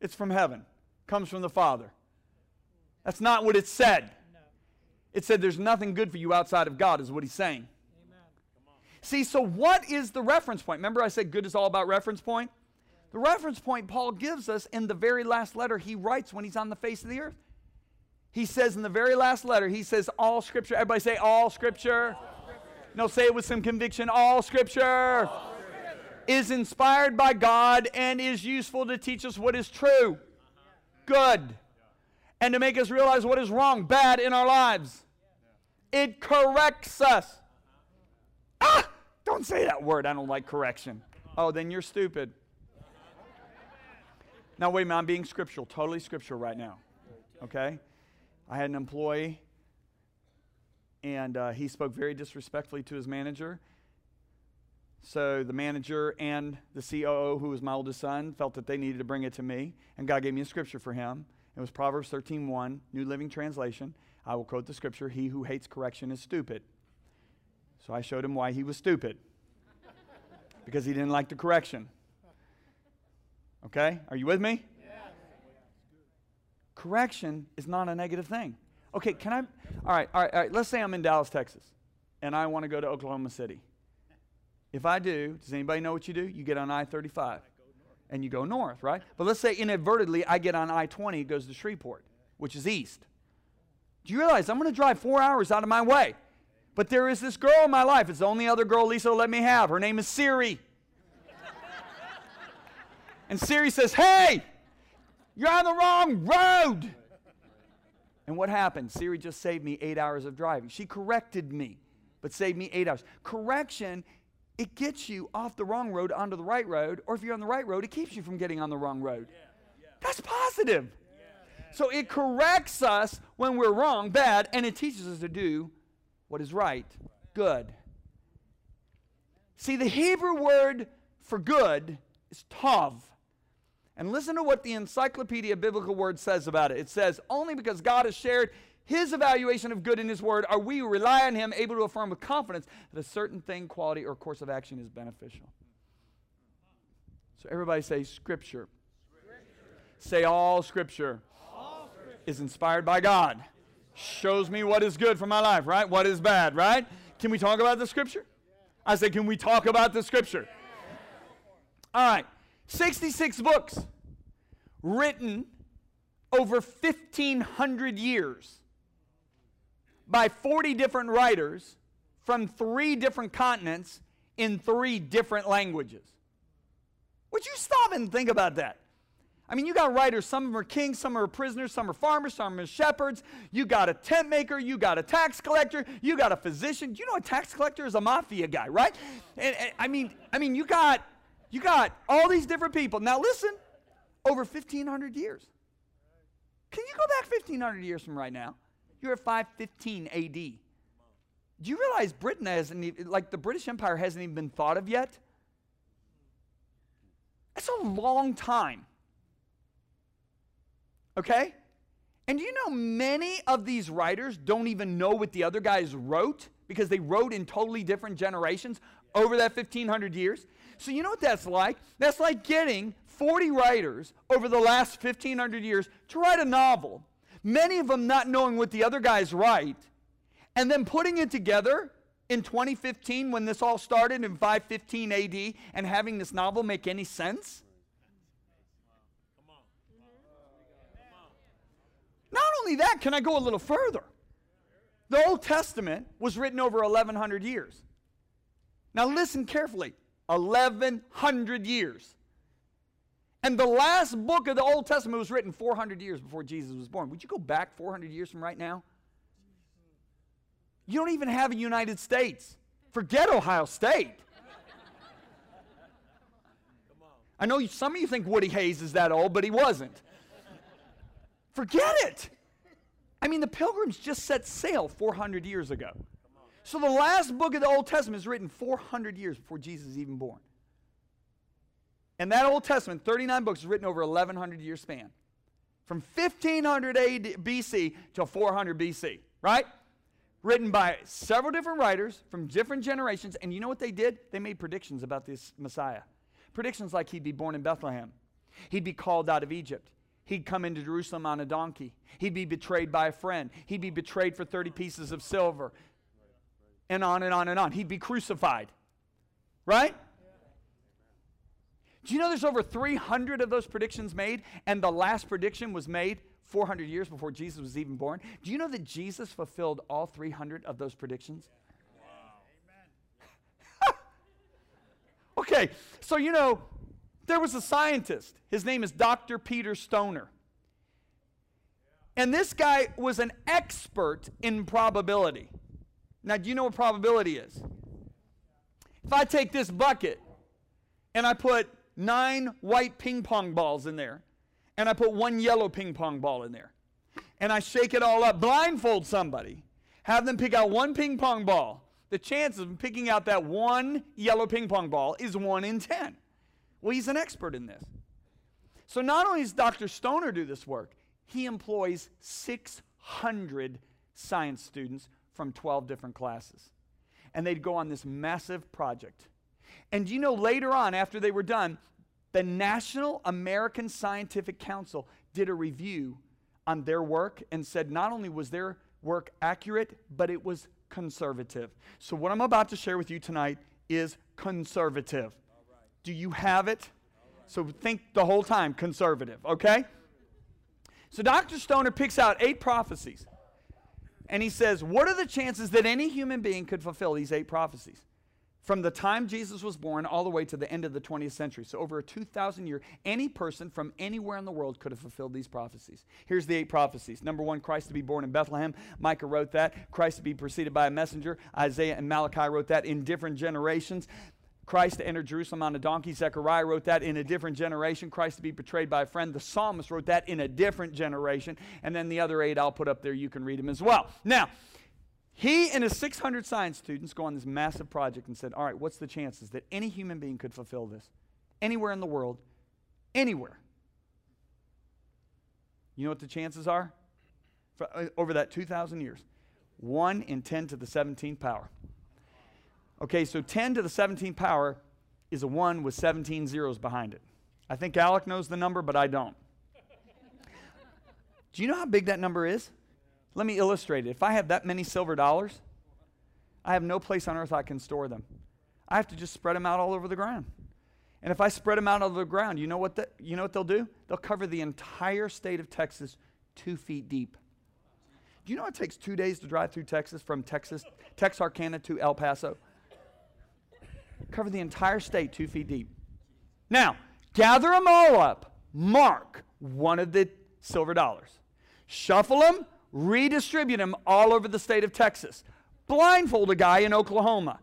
it's from heaven, comes from the Father. That's not what it said. It said there's nothing good for you outside of God, is what he's saying. See, so what is the reference point? Remember, I said good is all about reference point? The reference point Paul gives us in the very last letter he writes when he's on the face of the earth. He says in the very last letter, he says, All scripture. Everybody say, All scripture. All scripture. No, say it with some conviction. All scripture, all scripture is inspired by God and is useful to teach us what is true, good, and to make us realize what is wrong, bad in our lives. It corrects us. Ah! Don't say that word. I don't like correction. Oh, then you're stupid. Now, wait a minute. I'm being scriptural, totally scriptural right now. Okay? I had an employee, and uh, he spoke very disrespectfully to his manager. So the manager and the COO, who was my oldest son, felt that they needed to bring it to me, and God gave me a scripture for him. It was Proverbs 13:1, New Living Translation. I will quote the scripture: "He who hates correction is stupid." So I showed him why he was stupid. <laughs> because he didn't like the correction. Okay? Are you with me? Correction is not a negative thing. Okay, can I? All right, all right, all right. Let's say I'm in Dallas, Texas, and I want to go to Oklahoma City. If I do, does anybody know what you do? You get on I 35. and you go north, right? But let's say inadvertently I get on I 20, it goes to Shreveport, which is east. Do you realize I'm going to drive four hours out of my way? But there is this girl in my life. It's the only other girl Lisa let me have. Her name is Siri. <laughs> and Siri says, Hey, you're on the wrong road. And what happened? Siri just saved me eight hours of driving. She corrected me, but saved me eight hours. Correction, it gets you off the wrong road onto the right road, or if you're on the right road, it keeps you from getting on the wrong road. That's positive. So it corrects us when we're wrong, bad, and it teaches us to do what is right, good. See, the Hebrew word for good is tov. And listen to what the Encyclopedia Biblical Word says about it. It says, Only because God has shared his evaluation of good in his word are we rely on him able to affirm with confidence that a certain thing, quality, or course of action is beneficial. So everybody say scripture. scripture. Say all scripture, all scripture is inspired by God shows me what is good for my life, right? What is bad, right? Can we talk about the scripture? I said, can we talk about the scripture? All right. 66 books written over 1,500 years by 40 different writers from three different continents in three different languages. Would you stop and think about that? I mean, you got writers, some of them are kings, some are prisoners, some are farmers, some are shepherds. You got a tent maker, you got a tax collector, you got a physician. You know a tax collector is a mafia guy, right? And, and, I mean, I mean, you got you got all these different people. Now listen, over 1500 years. Can you go back 1500 years from right now? You're at 515 AD. Do you realize Britain hasn't like the British Empire hasn't even been thought of yet? That's a long time. Okay? And do you know, many of these writers don't even know what the other guys wrote because they wrote in totally different generations over that 1500 years. So, you know what that's like? That's like getting 40 writers over the last 1500 years to write a novel, many of them not knowing what the other guys write, and then putting it together in 2015 when this all started in 515 AD and having this novel make any sense? Not only that, can I go a little further? The Old Testament was written over 1,100 years. Now, listen carefully 1,100 years. And the last book of the Old Testament was written 400 years before Jesus was born. Would you go back 400 years from right now? You don't even have a United States. Forget Ohio State. I know some of you think Woody Hayes is that old, but he wasn't. Forget it. I mean, the pilgrims just set sail 400 years ago. So the last book of the Old Testament is written 400 years before Jesus is even born. And that Old Testament, 39 books, written over 1,100 year span. From 1500 AD, BC to 400 BC, right? Written by several different writers from different generations. And you know what they did? They made predictions about this Messiah. Predictions like he'd be born in Bethlehem, he'd be called out of Egypt, He'd come into Jerusalem on a donkey. He'd be betrayed by a friend. He'd be betrayed for 30 pieces of silver. And on and on and on. He'd be crucified. Right? Do you know there's over 300 of those predictions made, and the last prediction was made 400 years before Jesus was even born? Do you know that Jesus fulfilled all 300 of those predictions? Wow. <laughs> okay, so you know, there was a scientist. His name is Dr. Peter Stoner. And this guy was an expert in probability. Now, do you know what probability is? If I take this bucket and I put nine white ping pong balls in there, and I put one yellow ping pong ball in there, and I shake it all up, blindfold somebody, have them pick out one ping pong ball, the chances of picking out that one yellow ping pong ball is one in 10. Well, he's an expert in this. So not only does Dr. Stoner do this work, he employs 600 science students from 12 different classes. And they'd go on this massive project. And you know, later on, after they were done, the National American Scientific Council did a review on their work and said not only was their work accurate, but it was conservative. So, what I'm about to share with you tonight is conservative. Do you have it? So think the whole time conservative, okay? So Dr. Stoner picks out eight prophecies. And he says, What are the chances that any human being could fulfill these eight prophecies? From the time Jesus was born all the way to the end of the 20th century. So, over a 2,000 year, any person from anywhere in the world could have fulfilled these prophecies. Here's the eight prophecies. Number one, Christ to be born in Bethlehem. Micah wrote that. Christ to be preceded by a messenger. Isaiah and Malachi wrote that in different generations. Christ to enter Jerusalem on a donkey. Zechariah wrote that in a different generation. Christ to be betrayed by a friend. The psalmist wrote that in a different generation. And then the other eight I'll put up there. You can read them as well. Now, he and his 600 science students go on this massive project and said, All right, what's the chances that any human being could fulfill this? Anywhere in the world, anywhere. You know what the chances are? For, uh, over that 2,000 years? 1 in 10 to the 17th power. Okay, so 10 to the 17th power is a 1 with 17 zeros behind it. I think Alec knows the number, but I don't. <laughs> Do you know how big that number is? Let me illustrate it. If I have that many silver dollars, I have no place on earth I can store them. I have to just spread them out all over the ground. And if I spread them out over the ground, you know what, the, you know what they'll do? They'll cover the entire state of Texas two feet deep. Do you know it takes two days to drive through Texas from Texas, Texarkana to El Paso? Cover the entire state two feet deep. Now, gather them all up, mark one of the silver dollars, shuffle them, redistribute them all over the state of Texas, blindfold a guy in Oklahoma,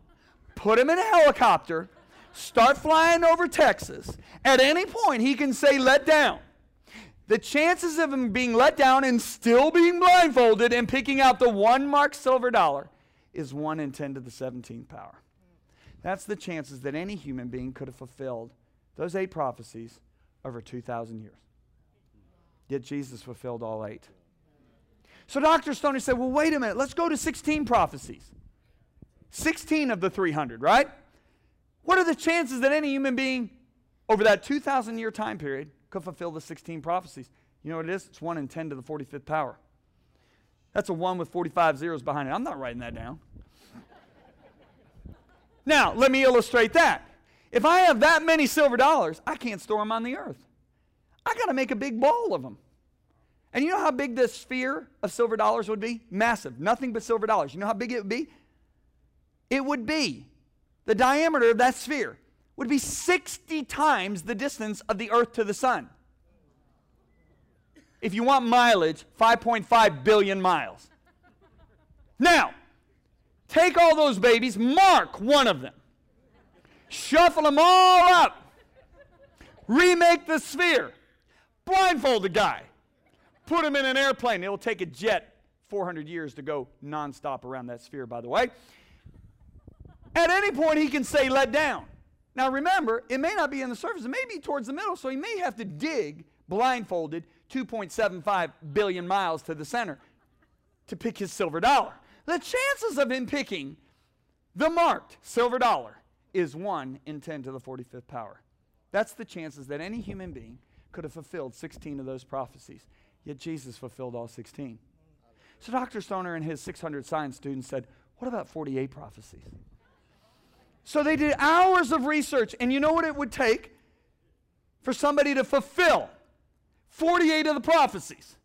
put him in a helicopter, start flying over Texas. At any point, he can say, let down. The chances of him being let down and still being blindfolded and picking out the one mark silver dollar is 1 in 10 to the 17th power. That's the chances that any human being could have fulfilled those eight prophecies over 2,000 years. Yet Jesus fulfilled all eight. So Dr. Stoner said, well, wait a minute, let's go to 16 prophecies. 16 of the 300, right? What are the chances that any human being over that 2,000 year time period could fulfill the 16 prophecies? You know what it is? It's 1 in 10 to the 45th power. That's a 1 with 45 zeros behind it. I'm not writing that down. <laughs> Now, let me illustrate that. If I have that many silver dollars, I can't store them on the earth. I got to make a big ball of them. And you know how big this sphere of silver dollars would be? Massive. Nothing but silver dollars. You know how big it would be? It would be the diameter of that sphere would be 60 times the distance of the earth to the sun. If you want mileage, 5.5 billion miles. Now, take all those babies, mark one of them, shuffle them all up, remake the sphere, blindfold the guy, put him in an airplane. It'll take a jet 400 years to go nonstop around that sphere, by the way. At any point, he can say, let down. Now remember, it may not be in the surface, it may be towards the middle, so he may have to dig blindfolded 2.75 billion miles to the center to pick his silver dollar. The chances of him picking the marked silver dollar is 1 in 10 to the 45th power. That's the chances that any human being could have fulfilled 16 of those prophecies. Yet Jesus fulfilled all 16. So Dr. Stoner and his 600 science students said, What about 48 prophecies? So they did hours of research, and you know what it would take for somebody to fulfill 48 of the prophecies?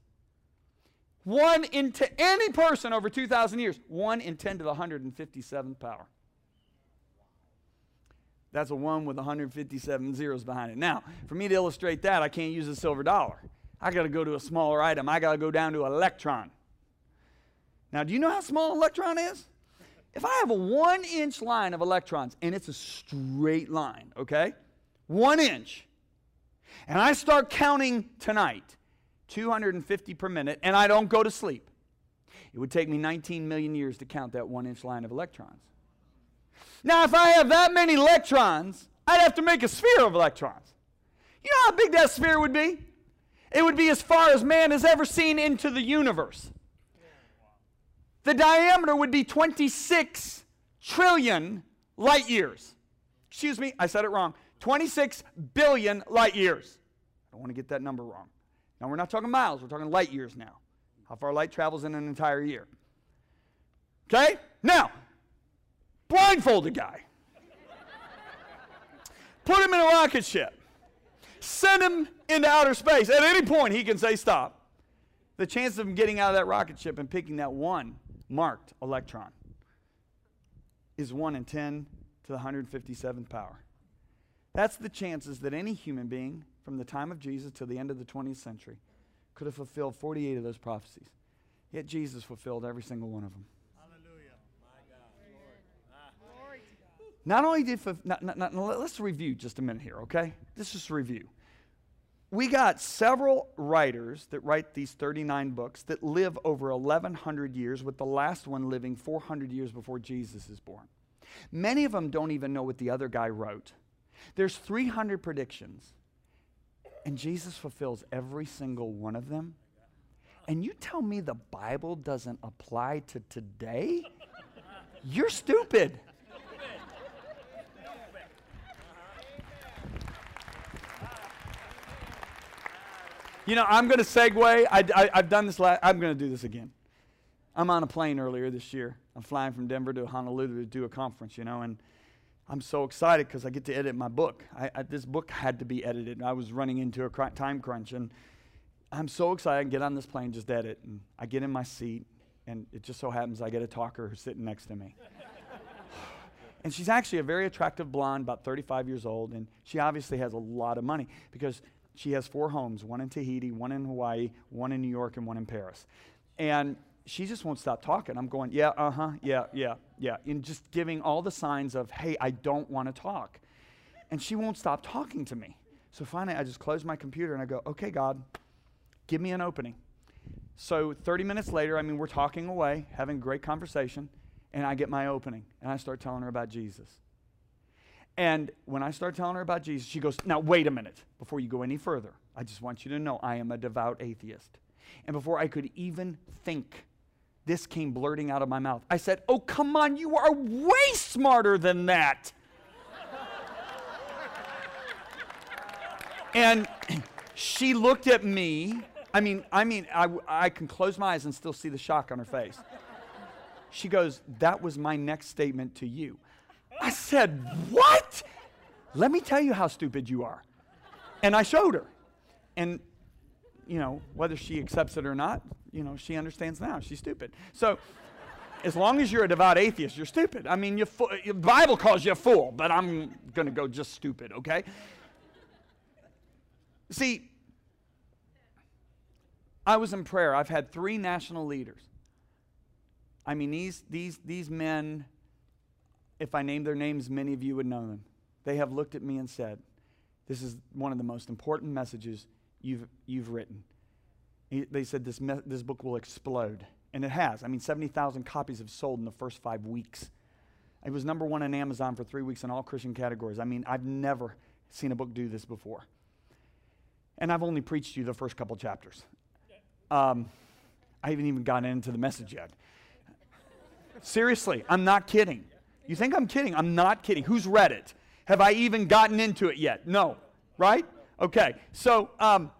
One into any person over 2,000 years, one in 10 to the 157th power. That's a one with 157 zeros behind it. Now, for me to illustrate that, I can't use a silver dollar. I got to go to a smaller item. I got to go down to electron. Now, do you know how small an electron is? If I have a one inch line of electrons and it's a straight line, okay? One inch, and I start counting tonight, 250 per minute, and I don't go to sleep, it would take me 19 million years to count that one inch line of electrons. Now, if I have that many electrons, I'd have to make a sphere of electrons. You know how big that sphere would be? It would be as far as man has ever seen into the universe. The diameter would be 26 trillion light years. Excuse me, I said it wrong. 26 billion light years. I don't want to get that number wrong. Now, we're not talking miles, we're talking light years now. How far light travels in an entire year. Okay? Now, blindfold a guy. Put him in a rocket ship. Send him into outer space. At any point, he can say stop. The chance of him getting out of that rocket ship and picking that one marked electron is 1 in 10 to the 157th power. That's the chances that any human being from the time of Jesus to the end of the 20th century could have fulfilled 48 of those prophecies. Yet Jesus fulfilled every single one of them. Not only did, not, not, not, let's review just a minute here, okay? Let's just review. We got several writers that write these 39 books that live over 1,100 years, with the last one living 400 years before Jesus is born. Many of them don't even know what the other guy wrote. There's 300 predictions, and Jesus fulfills every single one of them. And you tell me the Bible doesn't apply to today? You're stupid. You know, I'm going to segue. I, have done this. La- I'm going to do this again. I'm on a plane earlier this year. I'm flying from Denver to Honolulu to do a conference, you know, and I'm so excited because I get to edit my book. I, I, this book had to be edited. I was running into a cr- time crunch, and I'm so excited. I get on this plane, just edit, and I get in my seat, and it just so happens I get a talker who's sitting next to me. <sighs> and she's actually a very attractive blonde, about 35 years old, and she obviously has a lot of money because she has four homes one in Tahiti, one in Hawaii, one in New York, and one in Paris. And she just won't stop talking. I'm going, yeah, uh huh, yeah, yeah, yeah. And just giving all the signs of, hey, I don't want to talk. And she won't stop talking to me. So finally, I just close my computer and I go, okay, God, give me an opening. So 30 minutes later, I mean, we're talking away, having great conversation, and I get my opening and I start telling her about Jesus. And when I start telling her about Jesus, she goes, Now, wait a minute before you go any further. I just want you to know I am a devout atheist. And before I could even think, this came blurting out of my mouth. I said, Oh, come on, you are way smarter than that. and <clears throat> she looked at me. I mean, I mean, I, I can close my eyes and still see the shock on her face. She goes, That was my next statement to you. I said, What? Let me tell you how stupid you are. And I showed her. And, you know, whether she accepts it or not, you know, she understands now. She's stupid. So, as long as you're a devout atheist, you're stupid. I mean, the Bible calls you a fool, but I'm going to go just stupid, okay? See, I was in prayer. I've had three national leaders. I mean, these, these, these men if I named their names, many of you would know them. They have looked at me and said, This is one of the most important messages you've, you've written. He, they said, this, me- this book will explode. And it has. I mean, 70,000 copies have sold in the first five weeks. It was number one on Amazon for three weeks in all Christian categories. I mean, I've never seen a book do this before. And I've only preached you the first couple chapters. Um, I haven't even gotten into the message yet. Seriously, I'm not kidding. You think I'm kidding? I'm not kidding. Who's read it? Have I even gotten into it yet? No. Right? Okay. So um,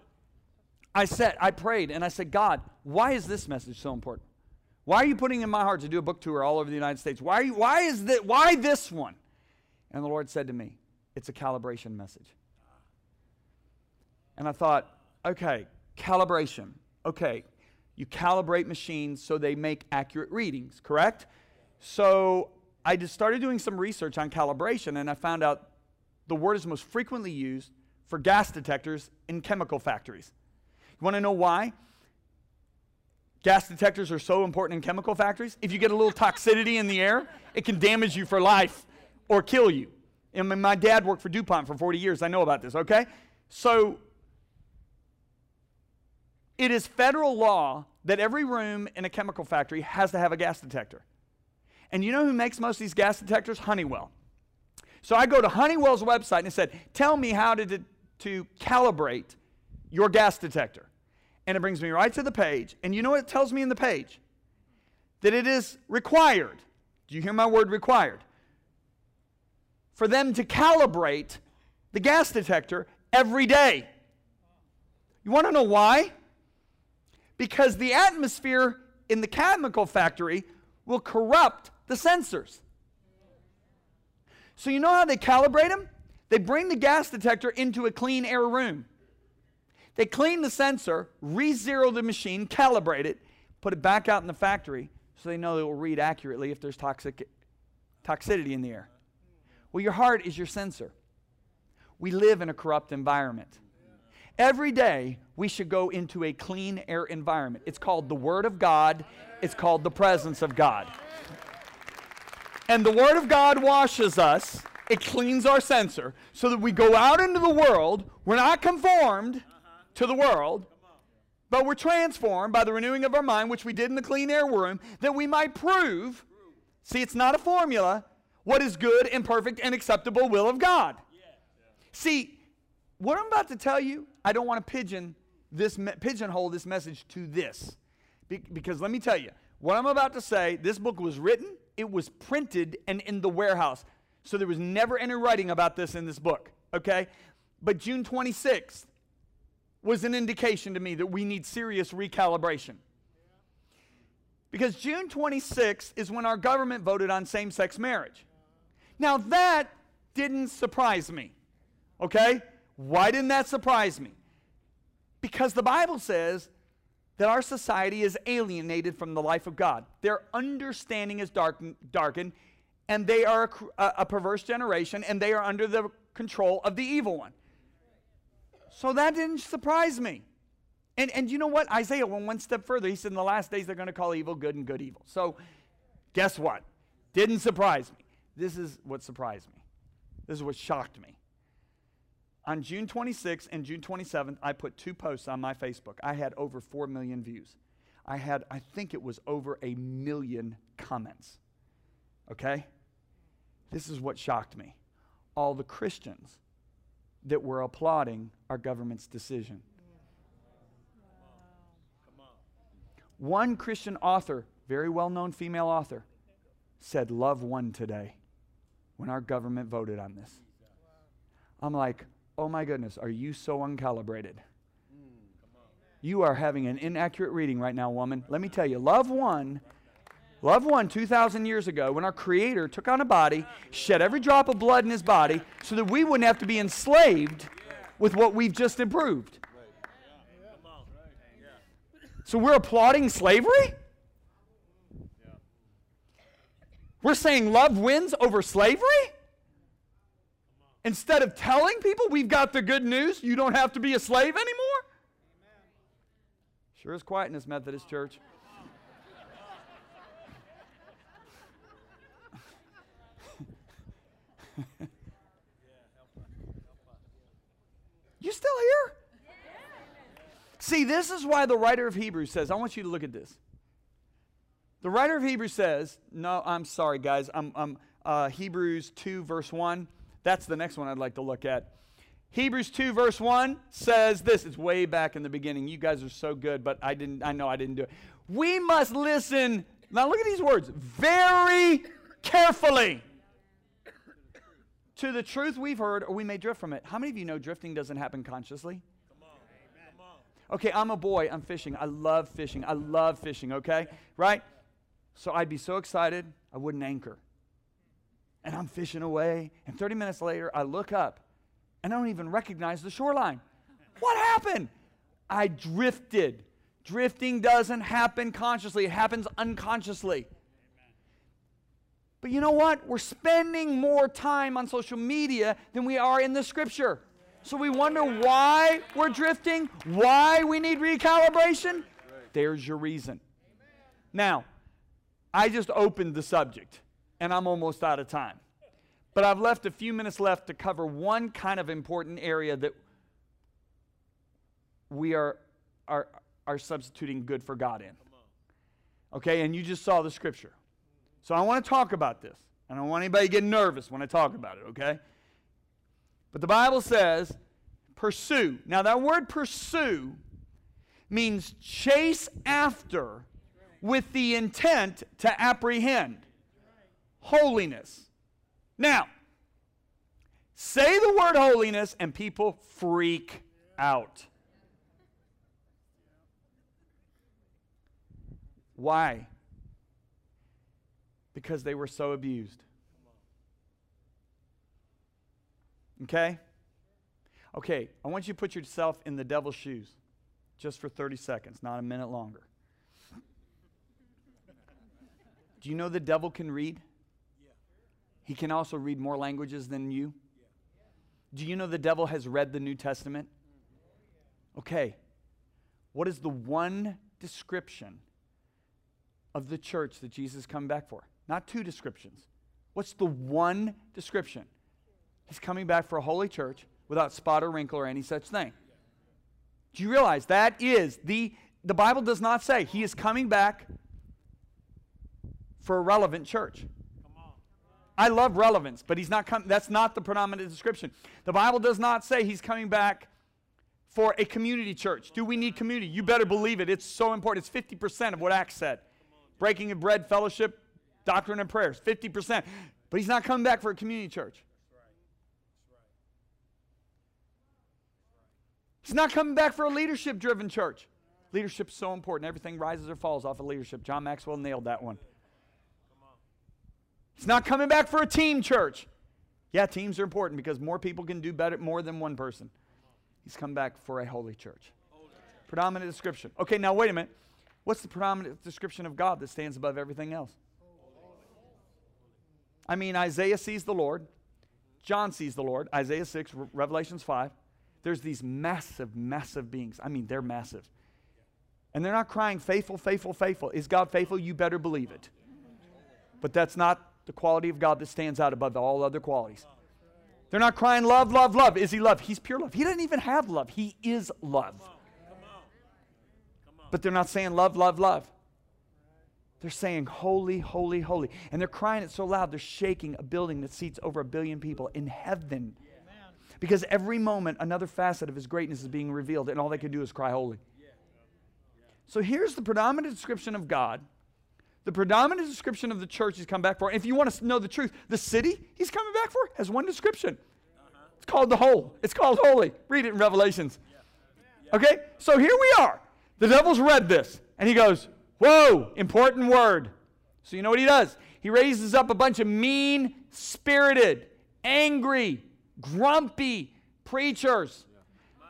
I said, I prayed and I said, God, why is this message so important? Why are you putting in my heart to do a book tour all over the United States? Why, you, why is that? Why this one? And the Lord said to me, it's a calibration message. And I thought, okay, calibration. Okay, you calibrate machines so they make accurate readings, correct? So I just started doing some research on calibration and I found out the word is most frequently used for gas detectors in chemical factories. You want to know why? Gas detectors are so important in chemical factories. If you get a little toxicity in the air, it can damage you for life or kill you. And my dad worked for DuPont for 40 years. I know about this, okay? So it is federal law that every room in a chemical factory has to have a gas detector. And you know who makes most of these gas detectors? Honeywell. So I go to Honeywell's website and it said, Tell me how to, to calibrate your gas detector. And it brings me right to the page. And you know what it tells me in the page? That it is required. Do you hear my word required? For them to calibrate the gas detector every day. You want to know why? Because the atmosphere in the chemical factory will corrupt the sensors. So, you know how they calibrate them? They bring the gas detector into a clean air room. They clean the sensor, re zero the machine, calibrate it, put it back out in the factory so they know it will read accurately if there's toxic, toxicity in the air. Well, your heart is your sensor. We live in a corrupt environment. Every day, we should go into a clean air environment. It's called the Word of God, it's called the presence of God. And the Word of God washes us, it cleans our sensor, so that we go out into the world. We're not conformed uh-huh. to the world, but we're transformed by the renewing of our mind, which we did in the clean air room, that we might prove see, it's not a formula what is good and perfect and acceptable will of God. See, what I'm about to tell you, I don't want to pigeon this me- pigeonhole this message to this. Be- because let me tell you, what I'm about to say, this book was written, it was printed and in the warehouse. So there was never any writing about this in this book, okay? But June 26th was an indication to me that we need serious recalibration. Because June 26th is when our government voted on same sex marriage. Now, that didn't surprise me. Okay? Why didn't that surprise me? Because the Bible says that our society is alienated from the life of God. Their understanding is darkened, darkened and they are a, a perverse generation, and they are under the control of the evil one. So that didn't surprise me. And, and you know what? Isaiah went one step further. He said, In the last days, they're going to call evil good and good evil. So, guess what? Didn't surprise me. This is what surprised me. This is what shocked me. On June 26th and June 27th, I put two posts on my Facebook. I had over 4 million views. I had, I think it was over a million comments. Okay? This is what shocked me. All the Christians that were applauding our government's decision. One Christian author, very well known female author, said, Love won today when our government voted on this. I'm like, oh my goodness, are you so uncalibrated? Mm, you are having an inaccurate reading right now, woman. Let me tell you, love won. Love won 2,000 years ago when our Creator took on a body, shed every drop of blood in his body so that we wouldn't have to be enslaved with what we've just improved. So we're applauding slavery? We're saying love wins over slavery? Instead of telling people we've got the good news, you don't have to be a slave anymore? Sure is quiet in this Methodist church. you still here? See, this is why the writer of Hebrews says, I want you to look at this. The writer of Hebrews says, no, I'm sorry, guys. I'm, I'm uh, Hebrews 2, verse 1. That's the next one I'd like to look at. Hebrews 2, verse 1 says this. It's way back in the beginning. You guys are so good, but I didn't, I know I didn't do it. We must listen. Now look at these words. Very carefully to the truth we've heard, or we may drift from it. How many of you know drifting doesn't happen consciously? Okay, I'm a boy. I'm fishing. I love fishing. I love fishing, okay? Right? So I'd be so excited, I wouldn't anchor. And I'm fishing away, and 30 minutes later, I look up, and I don't even recognize the shoreline. What happened? I drifted. Drifting doesn't happen consciously, it happens unconsciously. But you know what? We're spending more time on social media than we are in the scripture. So we wonder why we're drifting, why we need recalibration. There's your reason. Now, I just opened the subject, and I'm almost out of time. But I've left a few minutes left to cover one kind of important area that we are, are, are substituting good for God in. Okay, and you just saw the scripture. So I want to talk about this. I don't want anybody get nervous when I talk about it, okay? But the Bible says, pursue. Now, that word pursue means chase after with the intent to apprehend. Holiness. Now, say the word holiness and people freak out. Why? Because they were so abused. Okay? Okay, I want you to put yourself in the devil's shoes just for 30 seconds, not a minute longer. Do you know the devil can read? He can also read more languages than you. Do you know the devil has read the New Testament? Okay. What is the one description of the church that Jesus come back for? Not two descriptions. What's the one description? He's coming back for a holy church without spot or wrinkle or any such thing. Do you realize that is the the Bible does not say he is coming back for a relevant church. I love relevance, but he's not that's not the predominant description. The Bible does not say he's coming back for a community church. Do we need community? You better believe it. It's so important. It's 50% of what Acts said. Breaking of bread, fellowship, doctrine and prayers, 50%. But he's not coming back for a community church. He's not coming back for a leadership driven church. Leadership's so important. Everything rises or falls off of leadership. John Maxwell nailed that one. He's not coming back for a team church. Yeah, teams are important because more people can do better more than one person. He's come back for a holy church. Predominant description. Okay, now wait a minute. What's the predominant description of God that stands above everything else? I mean, Isaiah sees the Lord. John sees the Lord. Isaiah 6, Re- Revelations 5. There's these massive, massive beings. I mean, they're massive. And they're not crying, faithful, faithful, faithful. Is God faithful? You better believe it. But that's not the quality of God that stands out above all other qualities. They're not crying, love, love, love. Is he love? He's pure love. He doesn't even have love. He is love. But they're not saying love, love, love. They're saying holy, holy, holy. And they're crying it so loud, they're shaking a building that seats over a billion people in heaven. Because every moment, another facet of his greatness is being revealed, and all they can do is cry holy. So here's the predominant description of God. The predominant description of the church he's come back for. And if you want to know the truth, the city he's coming back for has one description. Uh-huh. It's called the whole. It's called holy. Read it in Revelations. Okay? So here we are. The devil's read this, and he goes, Whoa, important word. So you know what he does? He raises up a bunch of mean spirited, angry, grumpy preachers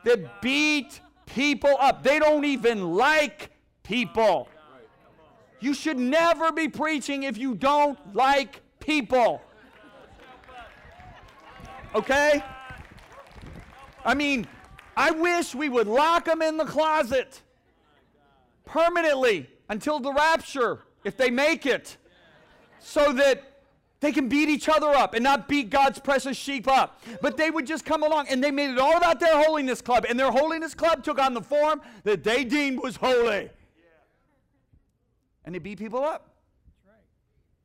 that beat people up. They don't even like people. You should never be preaching if you don't like people. Okay? I mean, I wish we would lock them in the closet permanently until the rapture, if they make it, so that they can beat each other up and not beat God's precious sheep up. But they would just come along and they made it all about their holiness club. And their holiness club took on the form that they deemed was holy. And they beat people up. That's right.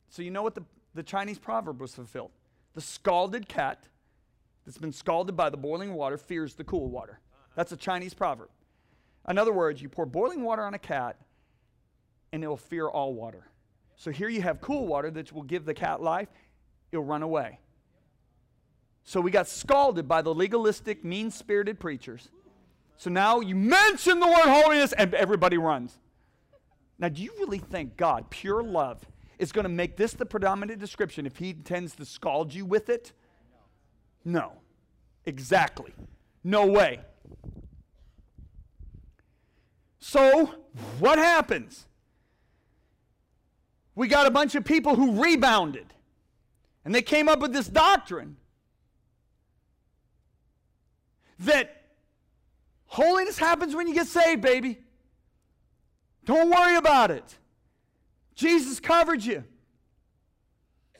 So you know what the, the Chinese proverb was fulfilled? The scalded cat that's been scalded by the boiling water fears the cool water. Uh-huh. That's a Chinese proverb. In other words, you pour boiling water on a cat and it will fear all water. So here you have cool water that will give the cat life, it'll run away. So we got scalded by the legalistic, mean spirited preachers. So now you mention the word holiness and everybody runs. Now, do you really think God, pure love, is going to make this the predominant description if he intends to scald you with it? No. Exactly. No way. So, what happens? We got a bunch of people who rebounded. And they came up with this doctrine that holiness happens when you get saved, baby. Don't worry about it. Jesus covered you.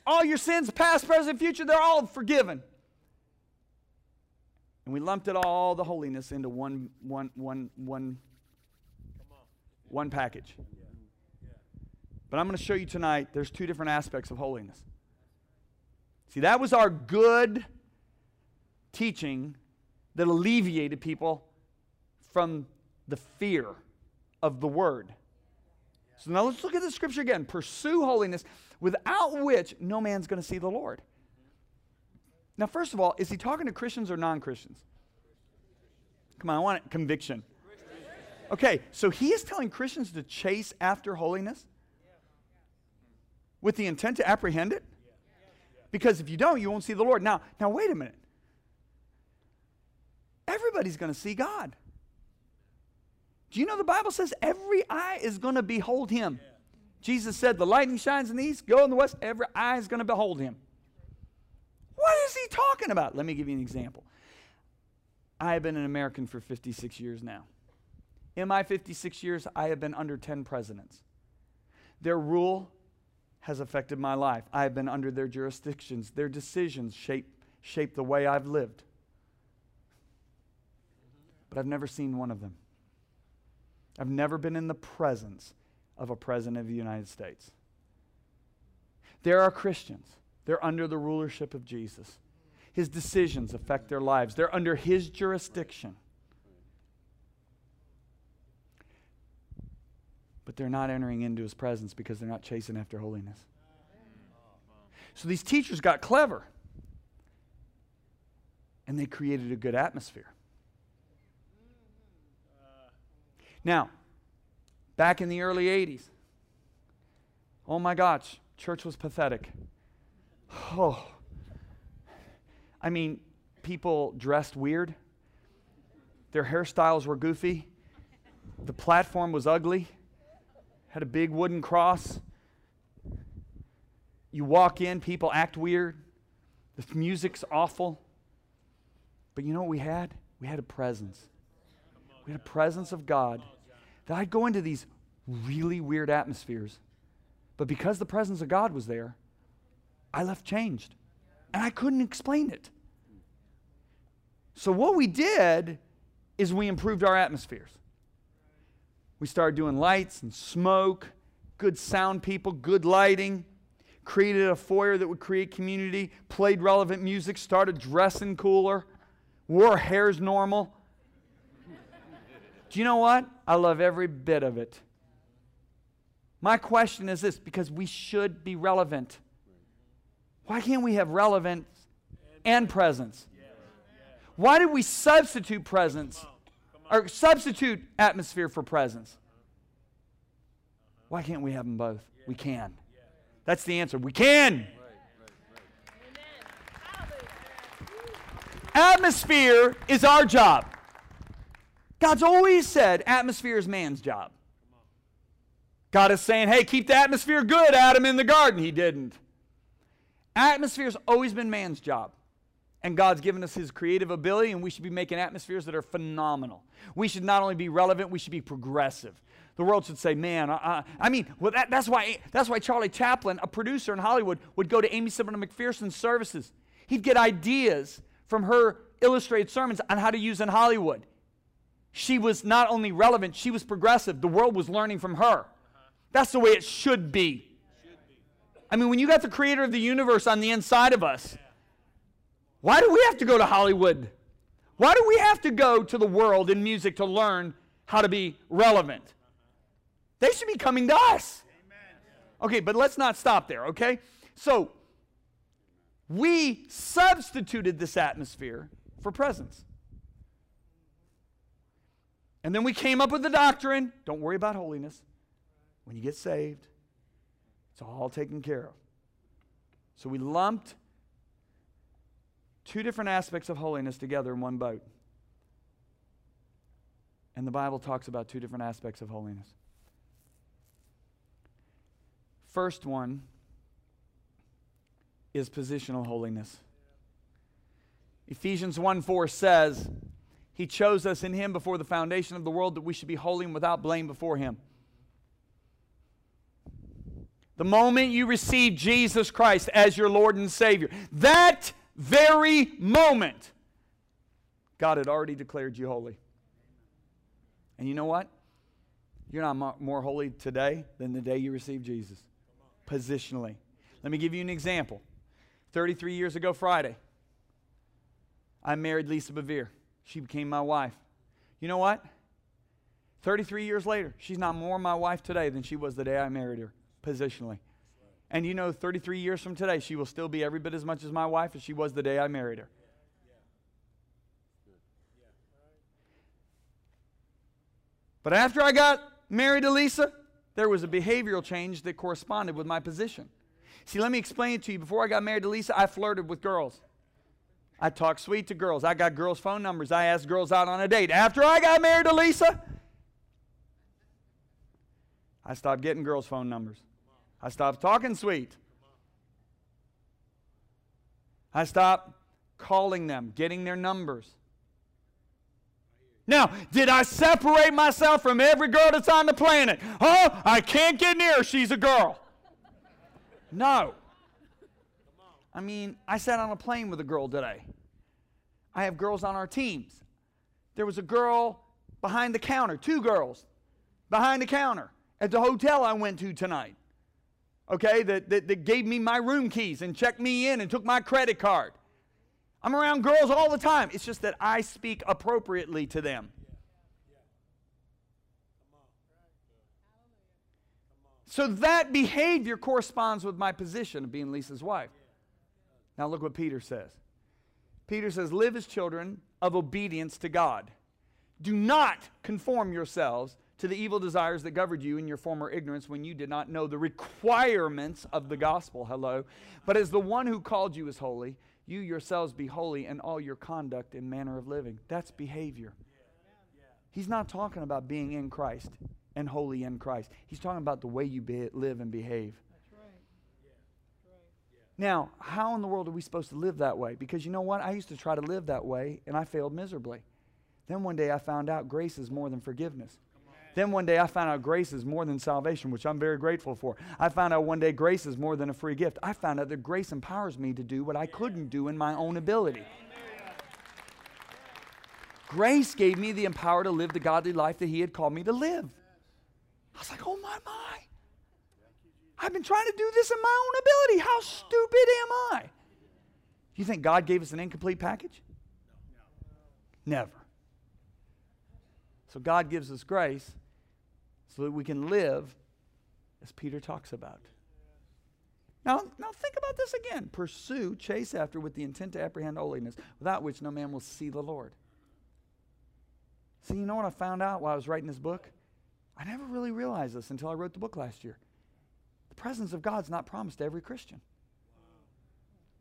All your sins, past, present, future, they're all forgiven. And we lumped it all, the holiness, into one, one, one, one, one package. But I'm going to show you tonight there's two different aspects of holiness. See, that was our good teaching that alleviated people from the fear of the word. So now let's look at the scripture again. Pursue holiness, without which no man's going to see the Lord. Now, first of all, is he talking to Christians or non Christians? Come on, I want conviction. Okay, so he is telling Christians to chase after holiness with the intent to apprehend it? Because if you don't, you won't see the Lord. Now, now wait a minute. everybody's going to see God. Do you know the Bible says every eye is going to behold him? Jesus said, The lightning shines in the east, go in the west, every eye is going to behold him. What is he talking about? Let me give you an example. I have been an American for 56 years now. In my 56 years, I have been under 10 presidents. Their rule has affected my life. I have been under their jurisdictions. Their decisions shape, shape the way I've lived. But I've never seen one of them. I've never been in the presence of a president of the United States. There are Christians, they're under the rulership of Jesus. His decisions affect their lives, they're under his jurisdiction. But they're not entering into his presence because they're not chasing after holiness. So these teachers got clever and they created a good atmosphere. Now, back in the early 80s, oh my gosh, church was pathetic. Oh, I mean, people dressed weird, their hairstyles were goofy, the platform was ugly, had a big wooden cross. You walk in, people act weird, the music's awful. But you know what we had? We had a presence. We had a presence of God that I'd go into these really weird atmospheres. But because the presence of God was there, I left changed. And I couldn't explain it. So, what we did is we improved our atmospheres. We started doing lights and smoke, good sound people, good lighting, created a foyer that would create community, played relevant music, started dressing cooler, wore hairs normal. Do you know what? I love every bit of it. My question is this because we should be relevant. Why can't we have relevance and presence? Why did we substitute presence or substitute atmosphere for presence? Why can't we have them both? We can. That's the answer. We can. Atmosphere is our job. God's always said atmosphere is man's job. God is saying, hey, keep the atmosphere good, Adam, in the garden. He didn't. Atmosphere has always been man's job. And God's given us his creative ability, and we should be making atmospheres that are phenomenal. We should not only be relevant, we should be progressive. The world should say, man, I, I mean, well, that, that's, why, that's why Charlie Chaplin, a producer in Hollywood, would go to Aimee Semple McPherson's services. He'd get ideas from her illustrated sermons on how to use in Hollywood. She was not only relevant, she was progressive. The world was learning from her. That's the way it should be. I mean, when you got the creator of the universe on the inside of us, why do we have to go to Hollywood? Why do we have to go to the world in music to learn how to be relevant? They should be coming to us. Okay, but let's not stop there, okay? So, we substituted this atmosphere for presence. And then we came up with the doctrine don't worry about holiness. When you get saved, it's all taken care of. So we lumped two different aspects of holiness together in one boat. And the Bible talks about two different aspects of holiness. First one is positional holiness. Ephesians 1 4 says, He chose us in Him before the foundation of the world that we should be holy and without blame before Him. The moment you receive Jesus Christ as your Lord and Savior, that very moment, God had already declared you holy. And you know what? You're not more holy today than the day you received Jesus. Positionally. Let me give you an example. 33 years ago, Friday, I married Lisa Bevere. She became my wife. You know what? 33 years later, she's not more my wife today than she was the day I married her positionally. And you know, 33 years from today, she will still be every bit as much as my wife as she was the day I married her. But after I got married to Lisa, there was a behavioral change that corresponded with my position. See, let me explain it to you. Before I got married to Lisa, I flirted with girls. I talk sweet to girls. I got girls' phone numbers. I ask girls out on a date. After I got married to Lisa, I stopped getting girls' phone numbers. I stopped talking sweet. I stopped calling them, getting their numbers. Now, did I separate myself from every girl that's on the planet? Oh, I can't get near her. She's a girl. No. I mean, I sat on a plane with a girl today. I have girls on our teams. There was a girl behind the counter, two girls behind the counter at the hotel I went to tonight. Okay, that, that, that gave me my room keys and checked me in and took my credit card. I'm around girls all the time. It's just that I speak appropriately to them. So that behavior corresponds with my position of being Lisa's wife. Now look what Peter says. Peter says, Live as children of obedience to God. Do not conform yourselves to the evil desires that governed you in your former ignorance when you did not know the requirements of the gospel. Hello. But as the one who called you is holy, you yourselves be holy in all your conduct and manner of living. That's behavior. He's not talking about being in Christ and holy in Christ. He's talking about the way you be, live and behave. Now, how in the world are we supposed to live that way? Because you know what? I used to try to live that way and I failed miserably. Then one day I found out grace is more than forgiveness. Then one day I found out grace is more than salvation, which I'm very grateful for. I found out one day grace is more than a free gift. I found out that grace empowers me to do what I couldn't do in my own ability. Grace gave me the power to live the godly life that He had called me to live. I was like, oh my, my. I've been trying to do this in my own ability. How stupid am I? You think God gave us an incomplete package? Never. So God gives us grace so that we can live as Peter talks about. Now, now think about this again. Pursue, chase after with the intent to apprehend holiness, without which no man will see the Lord. See, you know what I found out while I was writing this book? I never really realized this until I wrote the book last year. Presence of God's not promised to every Christian.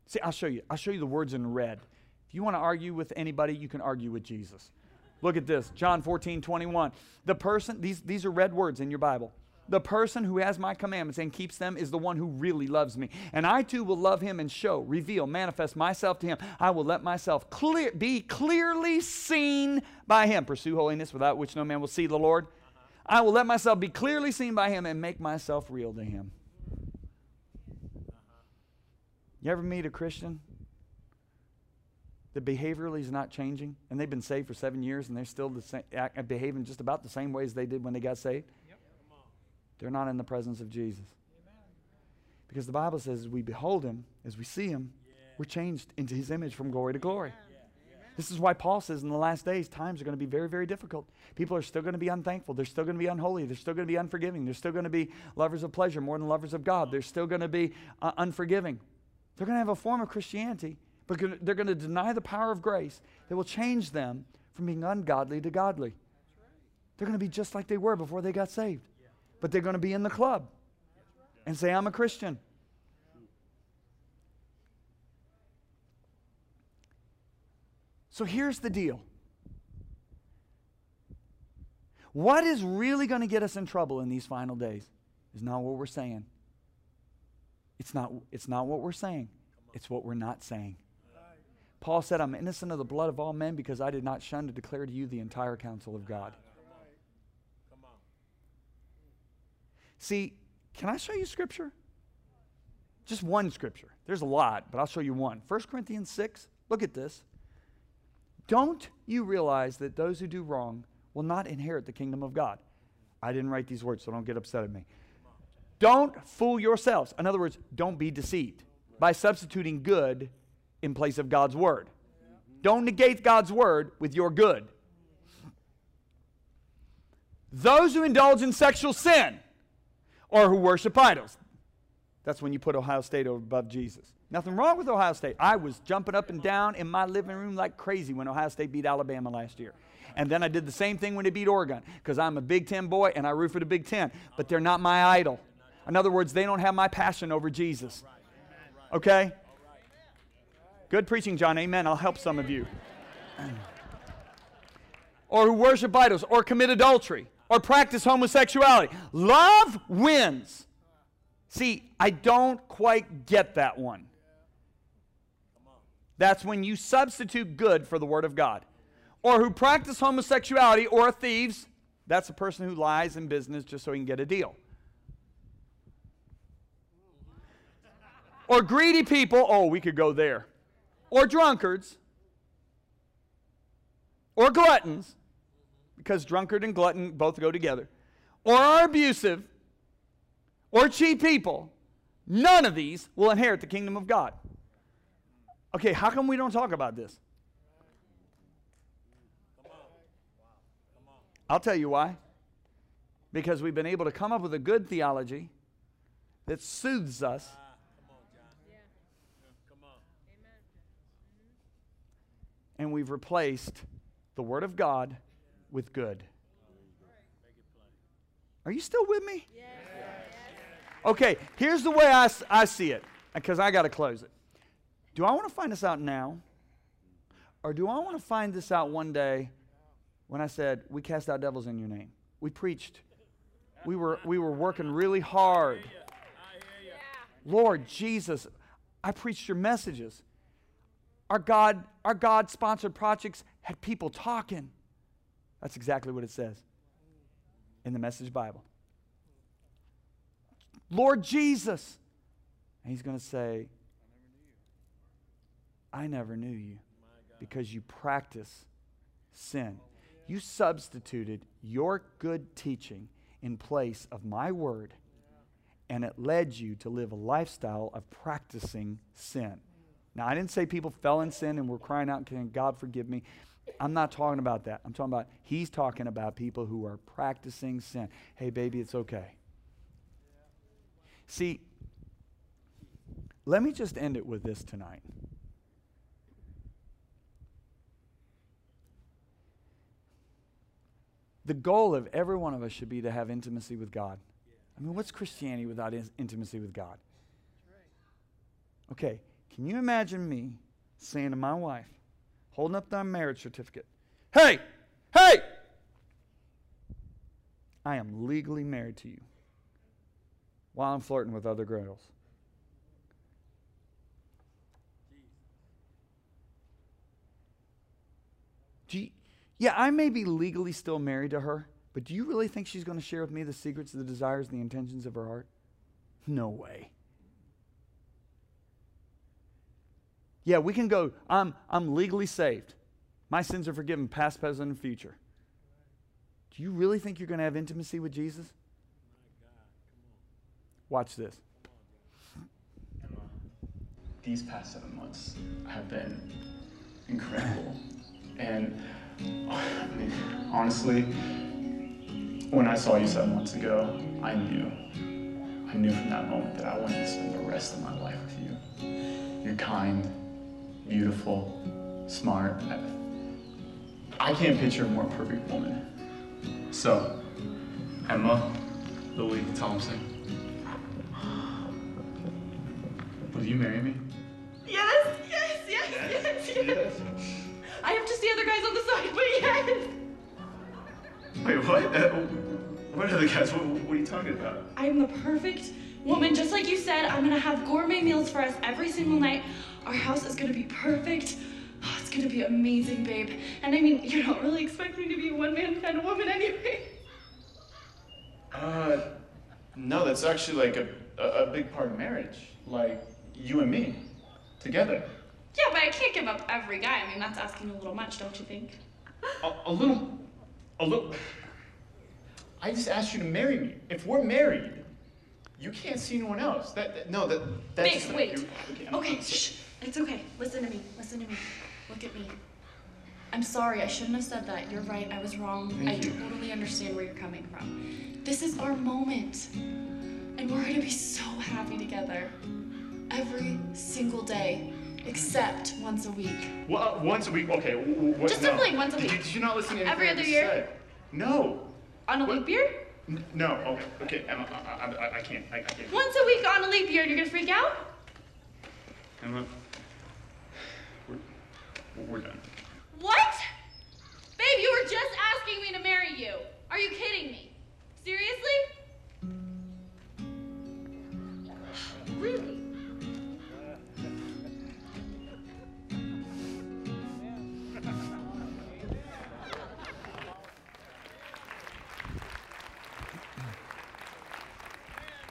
See, I'll show you. I'll show you the words in red. If you want to argue with anybody, you can argue with Jesus. Look at this John 14, 21. The person, these, these are red words in your Bible. The person who has my commandments and keeps them is the one who really loves me. And I too will love him and show, reveal, manifest myself to him. I will let myself clear, be clearly seen by him. Pursue holiness without which no man will see the Lord. I will let myself be clearly seen by him and make myself real to him. You ever meet a Christian that behaviorally is not changing, and they've been saved for seven years, and they're still the same, act, behaving just about the same ways they did when they got saved. Yep. They're not in the presence of Jesus. Amen. Because the Bible says, as we behold him, as we see him, yeah. we're changed into his image from glory to glory. Yeah. This is why Paul says in the last days, times are going to be very, very difficult. People are still going to be unthankful. They're still going to be unholy. They're still going to be unforgiving. They're still going to be lovers of pleasure more than lovers of God. They're still going to be uh, unforgiving. They're going to have a form of Christianity but they're going to deny the power of grace that will change them from being ungodly to godly. They're going to be just like they were before they got saved. But they're going to be in the club and say, I'm a Christian. So here's the deal. What is really going to get us in trouble in these final days is not what we're saying. It's not, it's not what we're saying, it's what we're not saying. Paul said, I'm innocent of the blood of all men because I did not shun to declare to you the entire counsel of God. See, can I show you scripture? Just one scripture. There's a lot, but I'll show you one. 1 Corinthians 6, look at this. Don't you realize that those who do wrong will not inherit the kingdom of God? I didn't write these words, so don't get upset at me. Don't fool yourselves. In other words, don't be deceived by substituting good in place of God's word. Don't negate God's word with your good. Those who indulge in sexual sin or who worship idols. That's when you put Ohio State above Jesus. Nothing wrong with Ohio State. I was jumping up and down in my living room like crazy when Ohio State beat Alabama last year. And then I did the same thing when they beat Oregon because I'm a Big Ten boy and I root for the Big Ten. But they're not my idol. In other words, they don't have my passion over Jesus. Okay? Good preaching, John. Amen. I'll help some of you. <clears throat> or who worship idols, or commit adultery, or practice homosexuality. Love wins. See, I don't quite get that one. That's when you substitute good for the Word of God. Or who practice homosexuality, or thieves. That's a person who lies in business just so he can get a deal. Or greedy people. Oh, we could go there. Or drunkards. Or gluttons. Because drunkard and glutton both go together. Or are abusive. Or cheat people. None of these will inherit the kingdom of God. Okay, how come we don't talk about this? I'll tell you why. Because we've been able to come up with a good theology that soothes us. And we've replaced the Word of God with good. Are you still with me? Okay, here's the way I, I see it, because I got to close it. Do I want to find this out now? Or do I want to find this out one day when I said, We cast out devils in your name? We preached. We were, we were working really hard. Lord Jesus, I preached your messages. Our God, our God sponsored projects had people talking. That's exactly what it says in the Message Bible. Lord Jesus. And he's going to say, I never knew you because you practice sin. You substituted your good teaching in place of my word, and it led you to live a lifestyle of practicing sin. Now, I didn't say people fell in sin and were crying out, Can God forgive me? I'm not talking about that. I'm talking about, he's talking about people who are practicing sin. Hey, baby, it's okay. See, let me just end it with this tonight. The goal of every one of us should be to have intimacy with God. I mean, what's Christianity without in- intimacy with God? Okay, can you imagine me saying to my wife, holding up the marriage certificate, Hey, hey, I am legally married to you while I'm flirting with other girls. Do you, yeah, I may be legally still married to her, but do you really think she's going to share with me the secrets, the desires, the intentions of her heart? No way. Yeah, we can go, I'm, I'm legally saved. My sins are forgiven, past, present, and future. Do you really think you're going to have intimacy with Jesus? Watch this. These past seven months have been incredible. And honestly, when I saw you seven months ago, I knew. I knew from that moment that I wanted to spend the rest of my life with you. You're kind, beautiful, smart. I, I can't picture a more perfect woman. So, Emma, Lily Thompson, will you marry me? Yes, yes, yes, yes, yes. I have to see other guys on the side, but yes. Wait, what? Uh, what other guys? What, what are you talking about? I'm the perfect woman, just like you said. I'm gonna have gourmet meals for us every single night. Our house is gonna be perfect. Oh, it's gonna be amazing, babe. And I mean, you don't really expect me to be a one-man kind of woman anyway. Uh, no, that's actually like a, a, a big part of marriage. Like you and me, together. Yeah, but I can't give up every guy. I mean, that's asking a little much, don't you think? A, a little, a little. I just asked you to marry me. If we're married, you can't see anyone else. That, that- no, that that's. Wait, wait. okay, I'm- Okay, shh. It's okay. Listen to me. Listen to me. Look at me. I'm sorry. I shouldn't have said that. You're right. I was wrong. Thank I you. totally understand where you're coming from. This is our moment. And we're going to be so happy together. Every single day, except once a week. Well, uh, once a week. Okay. w- w- what, Just no. simply once a Did you- week. Did you not listen to anything Every other year? said? No. On a What? leap year? No. Okay. Okay. Emma, I, I, I, I can't. I, I can't. Once a week on a leap year, you're going to freak out? Emma. What? Babe, you were just asking me to marry you. Are you kidding me? Seriously? <sighs> Really?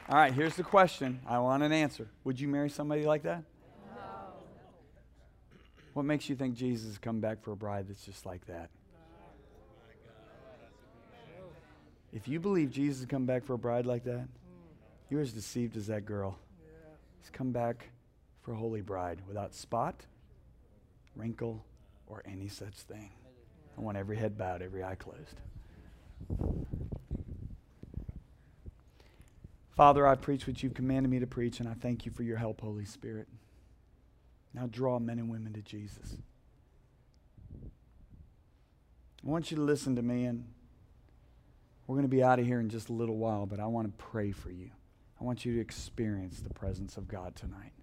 All right, here's the question. I want an answer. Would you marry somebody like that? What makes you think Jesus has come back for a bride that's just like that? If you believe Jesus has come back for a bride like that, you're as deceived as that girl. He's come back for a holy bride without spot, wrinkle, or any such thing. I want every head bowed, every eye closed. Father, I preach what you've commanded me to preach, and I thank you for your help, Holy Spirit. Now draw men and women to Jesus. I want you to listen to me, and we're going to be out of here in just a little while, but I want to pray for you. I want you to experience the presence of God tonight.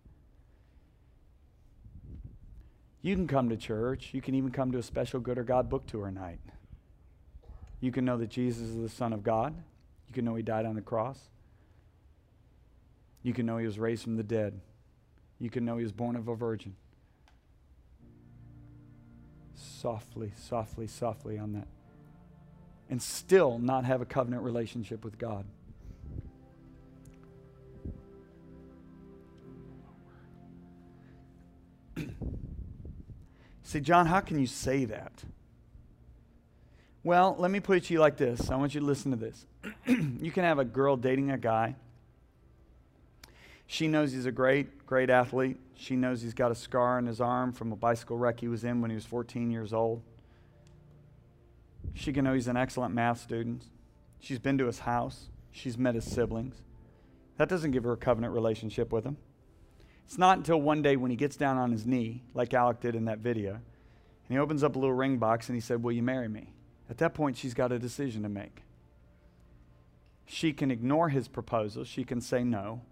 You can come to church. You can even come to a special Good or God book tour night. You can know that Jesus is the Son of God. You can know He died on the cross. You can know He was raised from the dead. You can know He was born of a virgin. Softly, softly, softly on that. And still not have a covenant relationship with God. <clears throat> Say, John, how can you say that? Well, let me put it to you like this. I want you to listen to this. <clears throat> you can have a girl dating a guy. She knows he's a great, great athlete. She knows he's got a scar on his arm from a bicycle wreck he was in when he was 14 years old. She can know he's an excellent math student. She's been to his house. She's met his siblings. That doesn't give her a covenant relationship with him. It's not until one day when he gets down on his knee, like Alec did in that video, and he opens up a little ring box and he said, Will you marry me? At that point, she's got a decision to make. She can ignore his proposal, she can say no.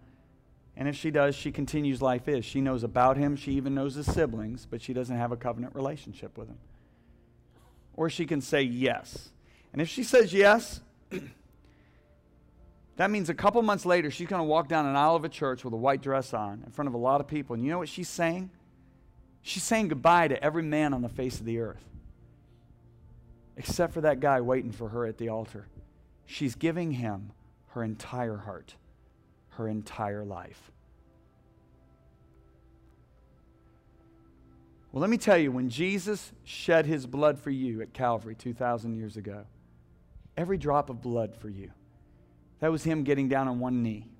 And if she does, she continues life is. She knows about him, she even knows his siblings, but she doesn't have a covenant relationship with him. Or she can say yes. And if she says yes, <clears throat> that means a couple months later, she's going to walk down an aisle of a church with a white dress on in front of a lot of people. And you know what she's saying? She's saying goodbye to every man on the face of the earth, except for that guy waiting for her at the altar. She's giving him her entire heart, her entire life. Well, let me tell you, when Jesus shed his blood for you at Calvary 2,000 years ago, every drop of blood for you, that was him getting down on one knee,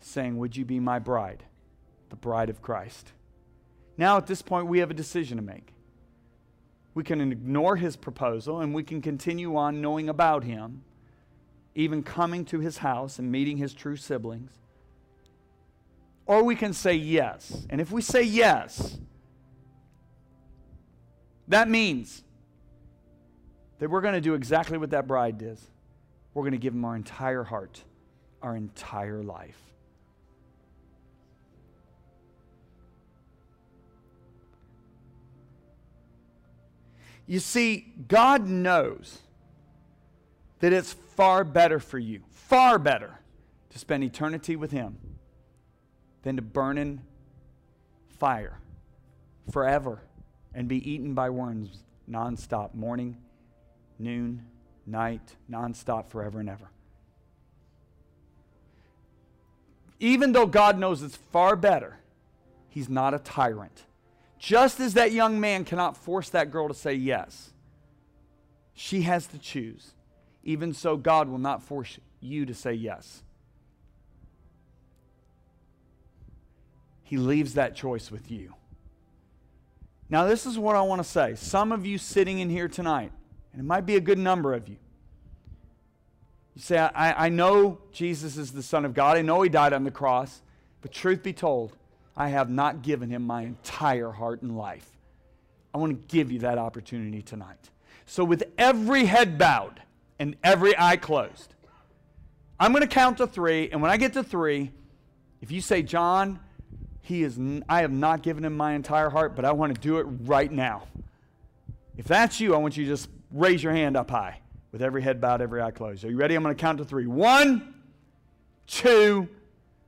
saying, Would you be my bride, the bride of Christ? Now, at this point, we have a decision to make. We can ignore his proposal and we can continue on knowing about him, even coming to his house and meeting his true siblings. Or we can say yes. And if we say yes, that means that we're going to do exactly what that bride did. We're going to give him our entire heart, our entire life. You see, God knows that it's far better for you, far better, to spend eternity with Him than to burn in fire forever and be eaten by worms nonstop, morning, noon, night, nonstop, forever and ever. Even though God knows it's far better, He's not a tyrant. Just as that young man cannot force that girl to say yes, she has to choose. Even so, God will not force you to say yes. He leaves that choice with you. Now, this is what I want to say. Some of you sitting in here tonight, and it might be a good number of you, you say, I, I know Jesus is the Son of God. I know He died on the cross. But truth be told, I have not given Him my entire heart and life. I want to give you that opportunity tonight. So, with every head bowed and every eye closed, I'm going to count to three. And when I get to three, if you say, John, he is, I have not given him my entire heart, but I want to do it right now. If that's you, I want you to just raise your hand up high with every head bowed, every eye closed. Are you ready? I'm going to count to three. One, two,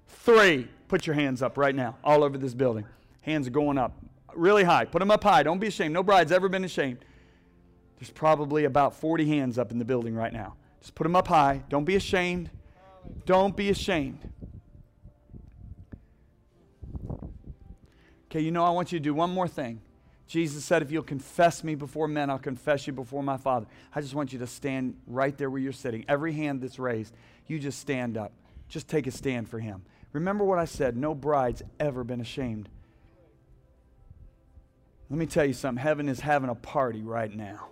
three. Put your hands up right now, all over this building. Hands are going up really high. Put them up high. Don't be ashamed. No bride's ever been ashamed. There's probably about 40 hands up in the building right now. Just put them up high. Don't be ashamed. Don't be ashamed. Okay, you know, I want you to do one more thing. Jesus said, If you'll confess me before men, I'll confess you before my Father. I just want you to stand right there where you're sitting. Every hand that's raised, you just stand up. Just take a stand for Him. Remember what I said no bride's ever been ashamed. Let me tell you something. Heaven is having a party right now.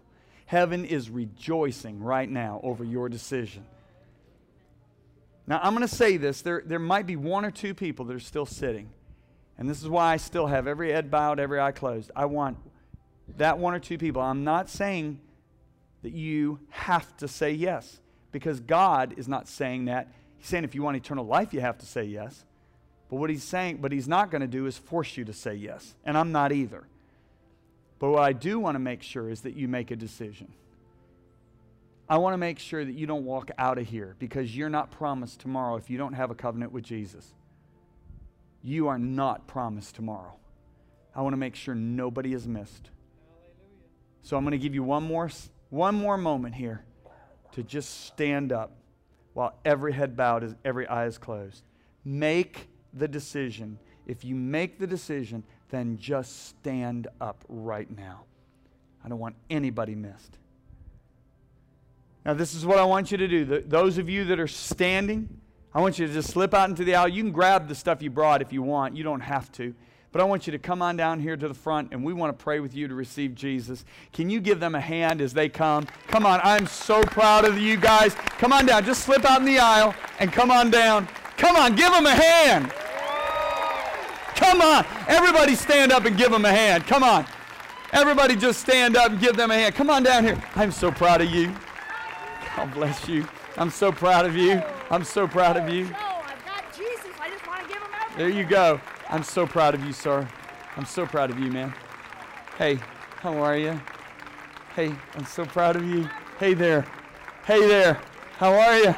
Heaven is rejoicing right now over your decision. Now, I'm going to say this. There, there might be one or two people that are still sitting. And this is why I still have every head bowed, every eye closed. I want that one or two people. I'm not saying that you have to say yes, because God is not saying that. He's saying if you want eternal life, you have to say yes. But what he's saying, but he's not going to do is force you to say yes. And I'm not either. But what I do want to make sure is that you make a decision. I want to make sure that you don't walk out of here because you're not promised tomorrow if you don't have a covenant with Jesus. You are not promised tomorrow. I want to make sure nobody is missed. So I'm going to give you one more, one more moment here to just stand up while every head bowed, is every eye is closed. Make the decision. If you make the decision, then just stand up right now. I don't want anybody missed. Now, this is what I want you to do. The, those of you that are standing, I want you to just slip out into the aisle. You can grab the stuff you brought if you want, you don't have to. But I want you to come on down here to the front, and we want to pray with you to receive Jesus. Can you give them a hand as they come? Come on, I'm so proud of you guys. Come on down. Just slip out in the aisle and come on down. Come on, give them a hand. Come on. Everybody stand up and give them a hand. Come on. Everybody just stand up and give them a hand. Come on down here. I'm so proud of you. God bless you. I'm so proud of you. I'm so proud of you. There you go. I'm so proud of you, sir. I'm so proud of you, man. Hey, how are you? Hey, I'm so proud of you. Hey there. Hey there. How are you?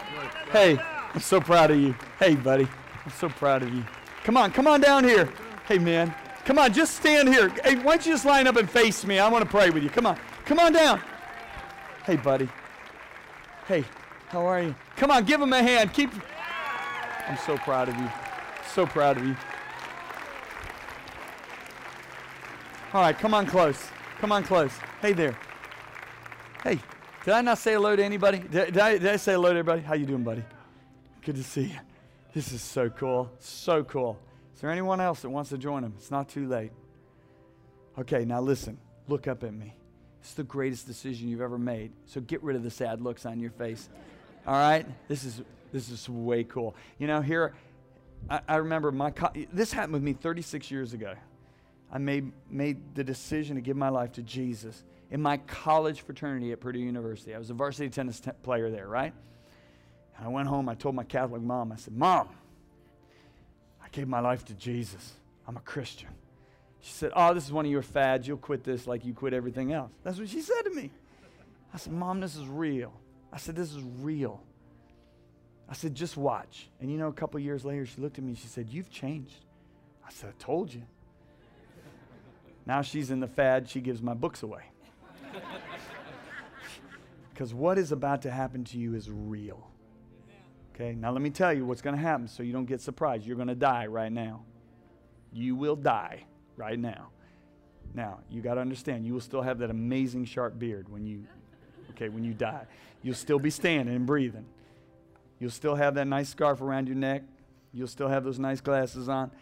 Hey, I'm so proud of you. Hey, buddy. I'm so proud of you. Come on, come on down here. Hey, man. Come on, just stand here. Hey, why don't you just line up and face me? I want to pray with you. Come on. Come on down. Hey, buddy. Hey, how are you? Come on, give him a hand. Keep. I'm so proud of you. So proud of you. All right, come on close. Come on close. Hey there. Hey, did I not say hello to anybody? Did, did, I, did I say hello to everybody? How you doing, buddy? Good to see you. This is so cool. So cool. Is there anyone else that wants to join them? It's not too late. Okay, now listen. Look up at me. It's the greatest decision you've ever made. So get rid of the sad looks on your face. All right? This is this is way cool. You know, here I, I remember my co- this happened with me 36 years ago. I made made the decision to give my life to Jesus in my college fraternity at Purdue University. I was a varsity tennis t- player there, right? And I went home, I told my Catholic mom, I said, Mom, I gave my life to Jesus. I'm a Christian. She said, Oh, this is one of your fads. You'll quit this like you quit everything else. That's what she said to me. I said, Mom, this is real. I said, This is real. I said, Just watch. And you know, a couple years later, she looked at me and she said, You've changed. I said, I told you. now she's in the fad, she gives my books away. <laughs> Because what is about to happen to you is real. Okay, now let me tell you what's going to happen so you don't get surprised. You're going to die right now. You will die right now. Now, you got to understand, you will still have that amazing sharp beard when you okay, when you die. You'll still be standing and breathing. You'll still have that nice scarf around your neck. You'll still have those nice glasses on.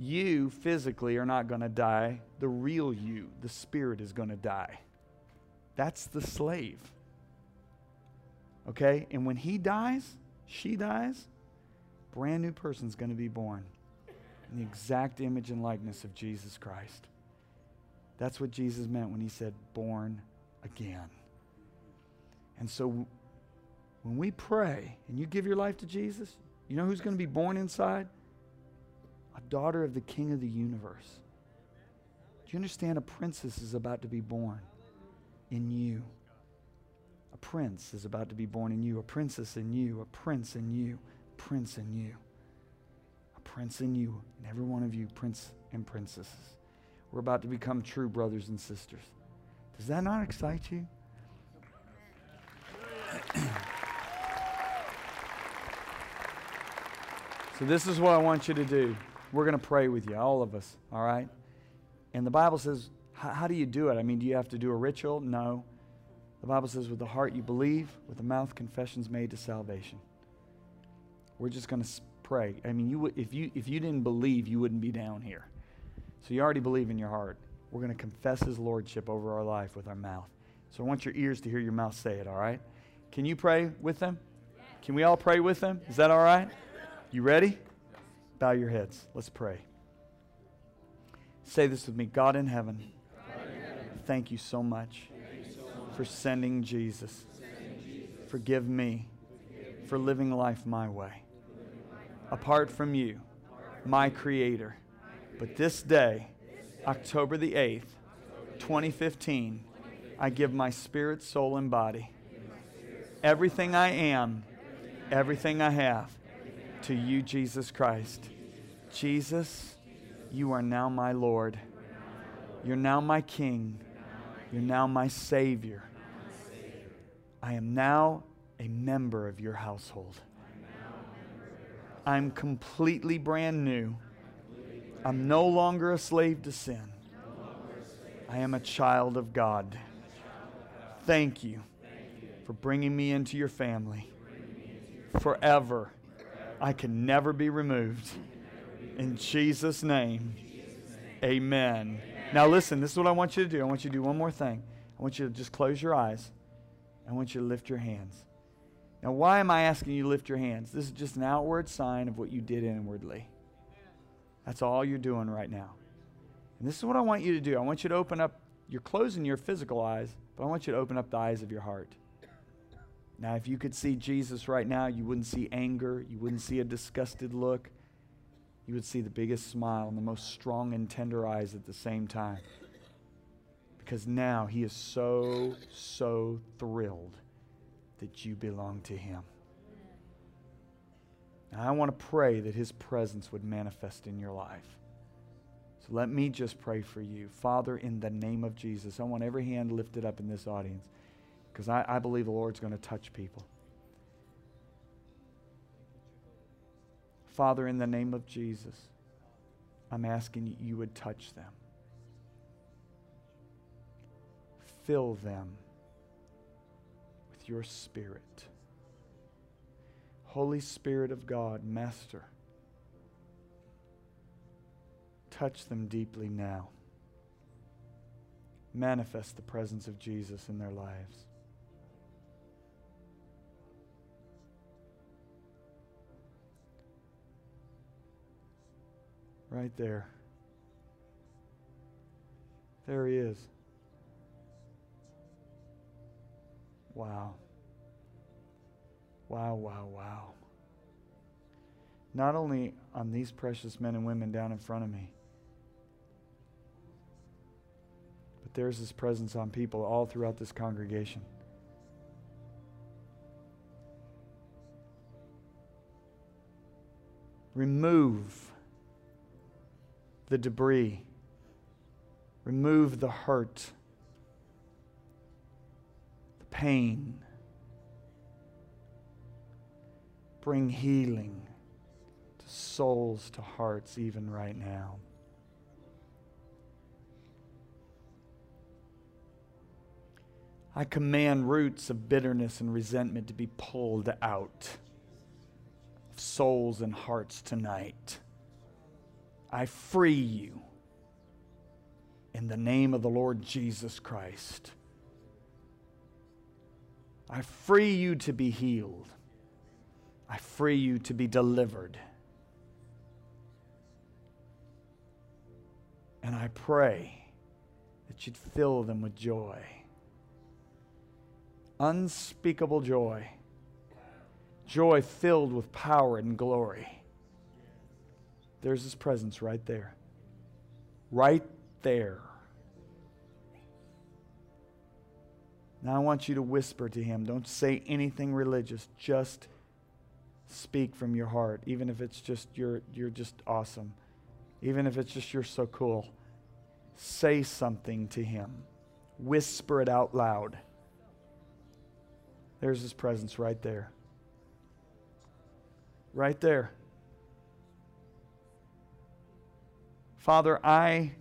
You physically are not going to die. The real you, the spirit, is going to die. That's the slave. Okay? And when he dies, she dies, brand new person's going to be born in the exact image and likeness of Jesus Christ. That's what Jesus meant when he said, born again. And so when we pray and you give your life to Jesus, you know who's going to be born inside? A daughter of the King of the universe. Do you understand? A princess is about to be born. in you. Prince is about to be born in you, a princess in you, a prince in you, prince in you, a prince in you, and every one of you, prince and princesses. We're about to become true brothers and sisters. Does that not excite you? so, this is what I want you to do. We're going to pray with you, all of us, all right? And the Bible says, how do you do it? I mean, do you have to do a ritual? No. The Bible says, with the heart you believe, with the mouth confession's made to salvation. We're just going to pray. I mean, you, if, you, if you didn't believe, you wouldn't be down here. So you already believe in your heart. We're going to confess his lordship over our life with our mouth. So I want your ears to hear your mouth say it, all right? Can you pray with them? Can we all pray with them? Is that all right? You ready? Bow your heads. Let's pray. Say this with me God in heaven, thank you so much for sending Jesus. Forgive me for living life my way. Apart from you, my Creator. But this day, October the 8th, 2015, I give my spirit, soul, and body, everything I am, everything I have, to you, Jesus Christ. Jesus, you are now my Lord. You're now my King. You're now my Savior. I am now a member of your household. I'm completely brand new. I'm no longer a slave to sin. I am a child of God. Thank you for bringing me into your family. Forever, I can never be removed. In Jesus' name, amen. Now, listen, this is what I want you to do. I want you to do one more thing. I want you to just close your eyes. I want you to lift your hands. Now, why am I asking you to lift your hands? This is just an outward sign of what you did inwardly. That's all you're doing right now. And this is what I want you to do. I want you to open up, you're closing your physical eyes, but I want you to open up the eyes of your heart. Now, if you could see Jesus right now, you wouldn't see anger, you wouldn't see a disgusted look. You would see the biggest smile and the most strong and tender eyes at the same time. Because now he is so, so thrilled that you belong to him. And I want to pray that his presence would manifest in your life. So let me just pray for you. Father, in the name of Jesus, I want every hand lifted up in this audience because I, I believe the Lord's going to touch people. Father, in the name of Jesus, I'm asking you would touch them. Fill them with your spirit. Holy Spirit of God, Master, touch them deeply now. Manifest the presence of Jesus in their lives. Right there. There he is. Wow. Wow, wow, wow. Not only on these precious men and women down in front of me, but there's his presence on people all throughout this congregation. Remove the debris, remove the hurt, the pain. Bring healing to souls, to hearts, even right now. I command roots of bitterness and resentment to be pulled out of souls and hearts tonight. I free you in the name of the Lord Jesus Christ. I free you to be healed. I free you to be delivered. And I pray that you'd fill them with joy. Unspeakable joy. Joy filled with power and glory. There's his presence right there. Right there. Now I want you to whisper to him. Don't say anything religious. Just speak from your heart, even if it's just you're, you're just awesome. Even if it's just you're so cool. Say something to him. Whisper it out loud. There's his presence right there. Right there. Father, I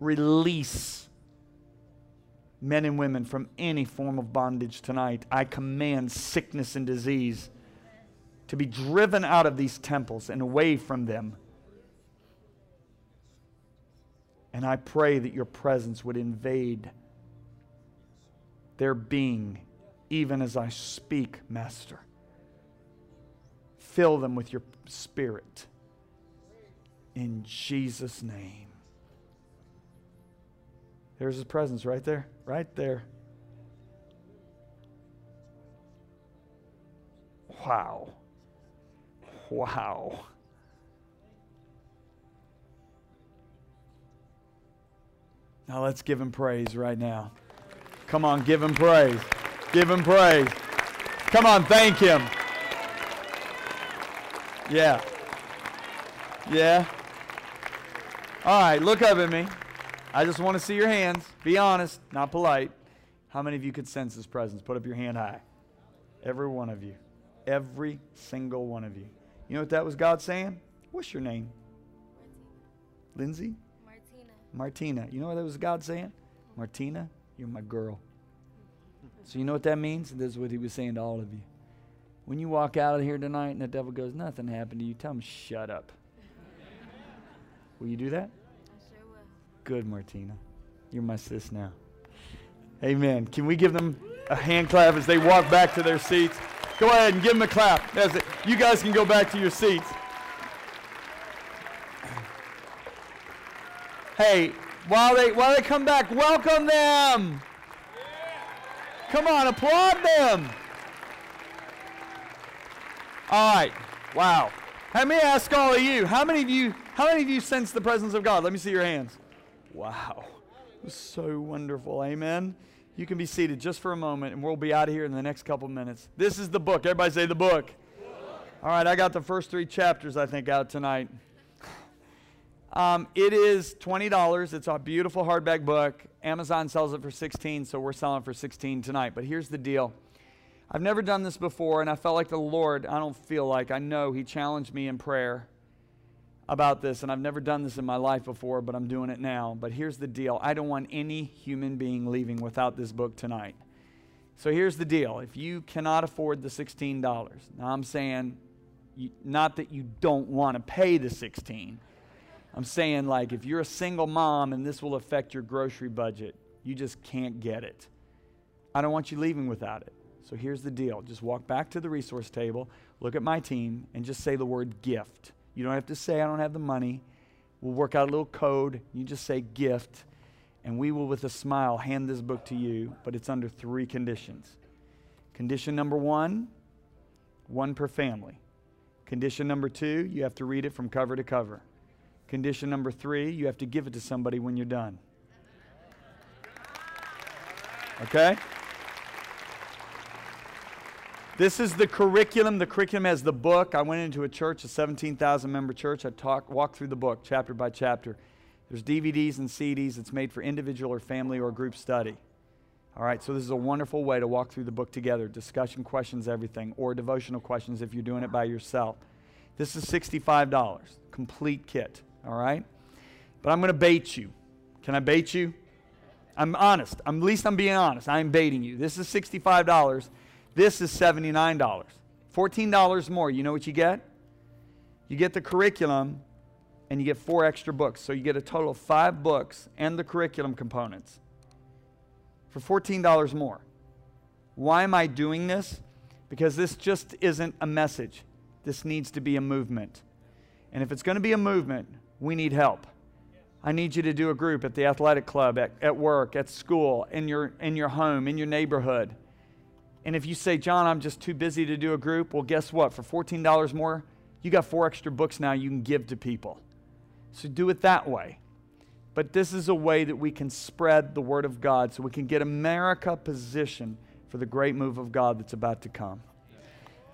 release men and women from any form of bondage tonight. I command sickness and disease to be driven out of these temples and away from them. And I pray that your presence would invade their being, even as I speak, Master. Fill them with your spirit. In Jesus' name. There's his presence right there, right there. Wow. Wow. Now let's give him praise right now. Come on, give him praise. Give him praise. Come on, thank him. Yeah. Yeah. All right, look up at me. I just want to see your hands. Be honest, not polite. How many of you could sense his presence? Put up your hand high. Every one of you. Every single one of you. You know what that was God saying? What's your name? Lindsay? Martina. Martina. You know what that was God saying? Martina, you're my girl. So you know what that means? This is what he was saying to all of you. When you walk out of here tonight and the devil goes, nothing happened to you, tell him, shut up. Will you do that? I sure will. Good, Martina. You're my sis now. Amen. Can we give them a hand clap as they walk back to their seats? Go ahead and give them a clap. That's it. You guys can go back to your seats. Hey, while they while they come back, welcome them. Come on, applaud them. All right. Wow. Let me ask all of you. How many of you how many of you sense the presence of God? Let me see your hands. Wow. So wonderful. Amen. You can be seated just for a moment and we'll be out of here in the next couple minutes. This is the book. Everybody say the book. All right, I got the first three chapters, I think, out tonight. <sighs> Um, it is $20. It's a beautiful hardback book. Amazon sells it for 16, so we're selling for 16 tonight. But here's the deal. I've never done this before, and I felt like the Lord, I don't feel like, I know He challenged me in prayer about this, and I've never done this in my life before, but I'm doing it now. But here's the deal I don't want any human being leaving without this book tonight. So here's the deal if you cannot afford the $16, now I'm saying you, not that you don't want to pay the 16 I'm saying, like, if you're a single mom and this will affect your grocery budget, you just can't get it. I don't want you leaving without it. So here's the deal just walk back to the resource table, look at my team, and just say the word gift. You don't have to say, I don't have the money. We'll work out a little code. You just say gift, and we will, with a smile, hand this book to you, but it's under three conditions. Condition number one one per family. Condition number two, you have to read it from cover to cover. Condition number three, you have to give it to somebody when you're done. Okay? This is the curriculum. The curriculum has the book. I went into a church, a 17,000 member church. I talk, walked through the book chapter by chapter. There's DVDs and CDs. It's made for individual or family or group study. All right, so this is a wonderful way to walk through the book together. Discussion questions, everything, or devotional questions if you're doing it by yourself. This is $65, complete kit. All right? But I'm going to bait you. Can I bait you? I'm honest. I'm, at least I'm being honest. I'm baiting you. This is $65. This is $79. $14 more. You know what you get? You get the curriculum and you get four extra books. So you get a total of five books and the curriculum components for $14 more. Why am I doing this? Because this just isn't a message. This needs to be a movement. And if it's going to be a movement, we need help. I need you to do a group at the athletic club, at, at work, at school, in your, in your home, in your neighborhood. And if you say, John, I'm just too busy to do a group, well, guess what? For $14 more, you got four extra books now you can give to people. So do it that way. but this is a way that we can spread the word of God so we can get America positioned for the great move of God that's about to come.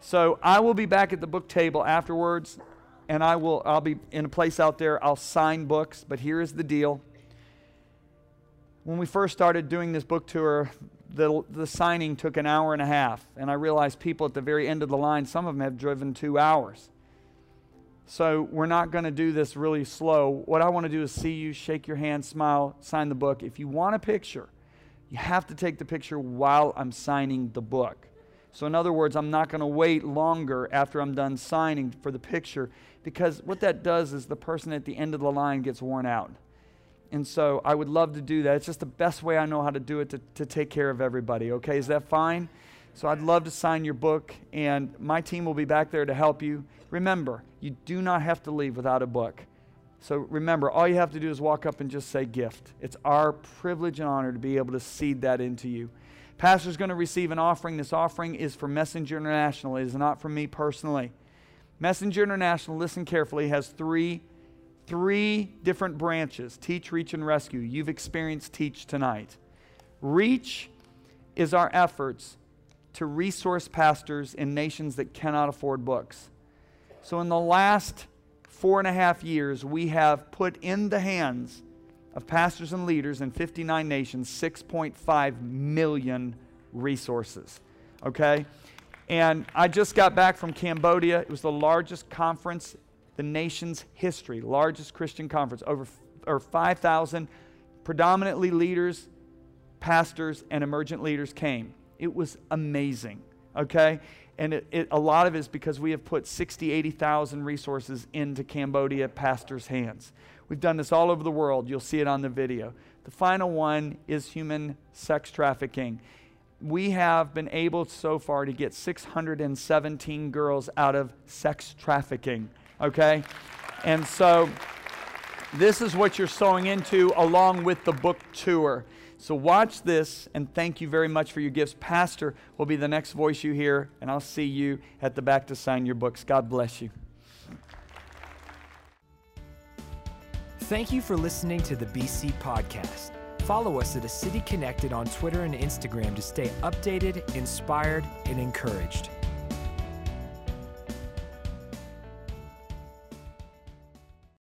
So I will be back at the book table afterwards, and I will I'll be in a place out there. I'll sign books, but here is the deal. When we first started doing this book tour, the, the signing took an hour and a half, and I realized people at the very end of the line, some of them have driven two hours. So we're not going to do this really slow. What I want to do is see you, shake your hand, smile, sign the book. If you want a picture, you have to take the picture while I'm signing the book. So, in other words, I'm not going to wait longer after I'm done signing for the picture because what that does is the person at the end of the line gets worn out. And so I would love to do that. It's just the best way I know how to do it to, to take care of everybody. Okay, is that fine? So I'd love to sign your book, and my team will be back there to help you. Remember, you do not have to leave without a book. So remember, all you have to do is walk up and just say gift. It's our privilege and honor to be able to seed that into you. Pastor's going to receive an offering. This offering is for Messenger International. It is not for me personally. Messenger International, listen carefully, has three, three different branches teach, reach, and rescue. You've experienced teach tonight. Reach is our efforts to resource pastors in nations that cannot afford books. So, in the last four and a half years, we have put in the hands of pastors and leaders in 59 nations 6.5 million resources. Okay? And I just got back from Cambodia. It was the largest conference, the nation's history, largest Christian conference. Over or 5,000 predominantly leaders, pastors, and emergent leaders came. It was amazing. Okay? And it, it, a lot of it is because we have put 60, 80,000 resources into Cambodia pastors' hands. We've done this all over the world. You'll see it on the video. The final one is human sex trafficking. We have been able so far to get 617 girls out of sex trafficking, okay? And so this is what you're sowing into along with the book tour. So watch this and thank you very much for your gifts. Pastor will be the next voice you hear, and I'll see you at the back to sign your books. God bless you. Thank you for listening to the BC Podcast. Follow us at A City Connected on Twitter and Instagram to stay updated, inspired, and encouraged.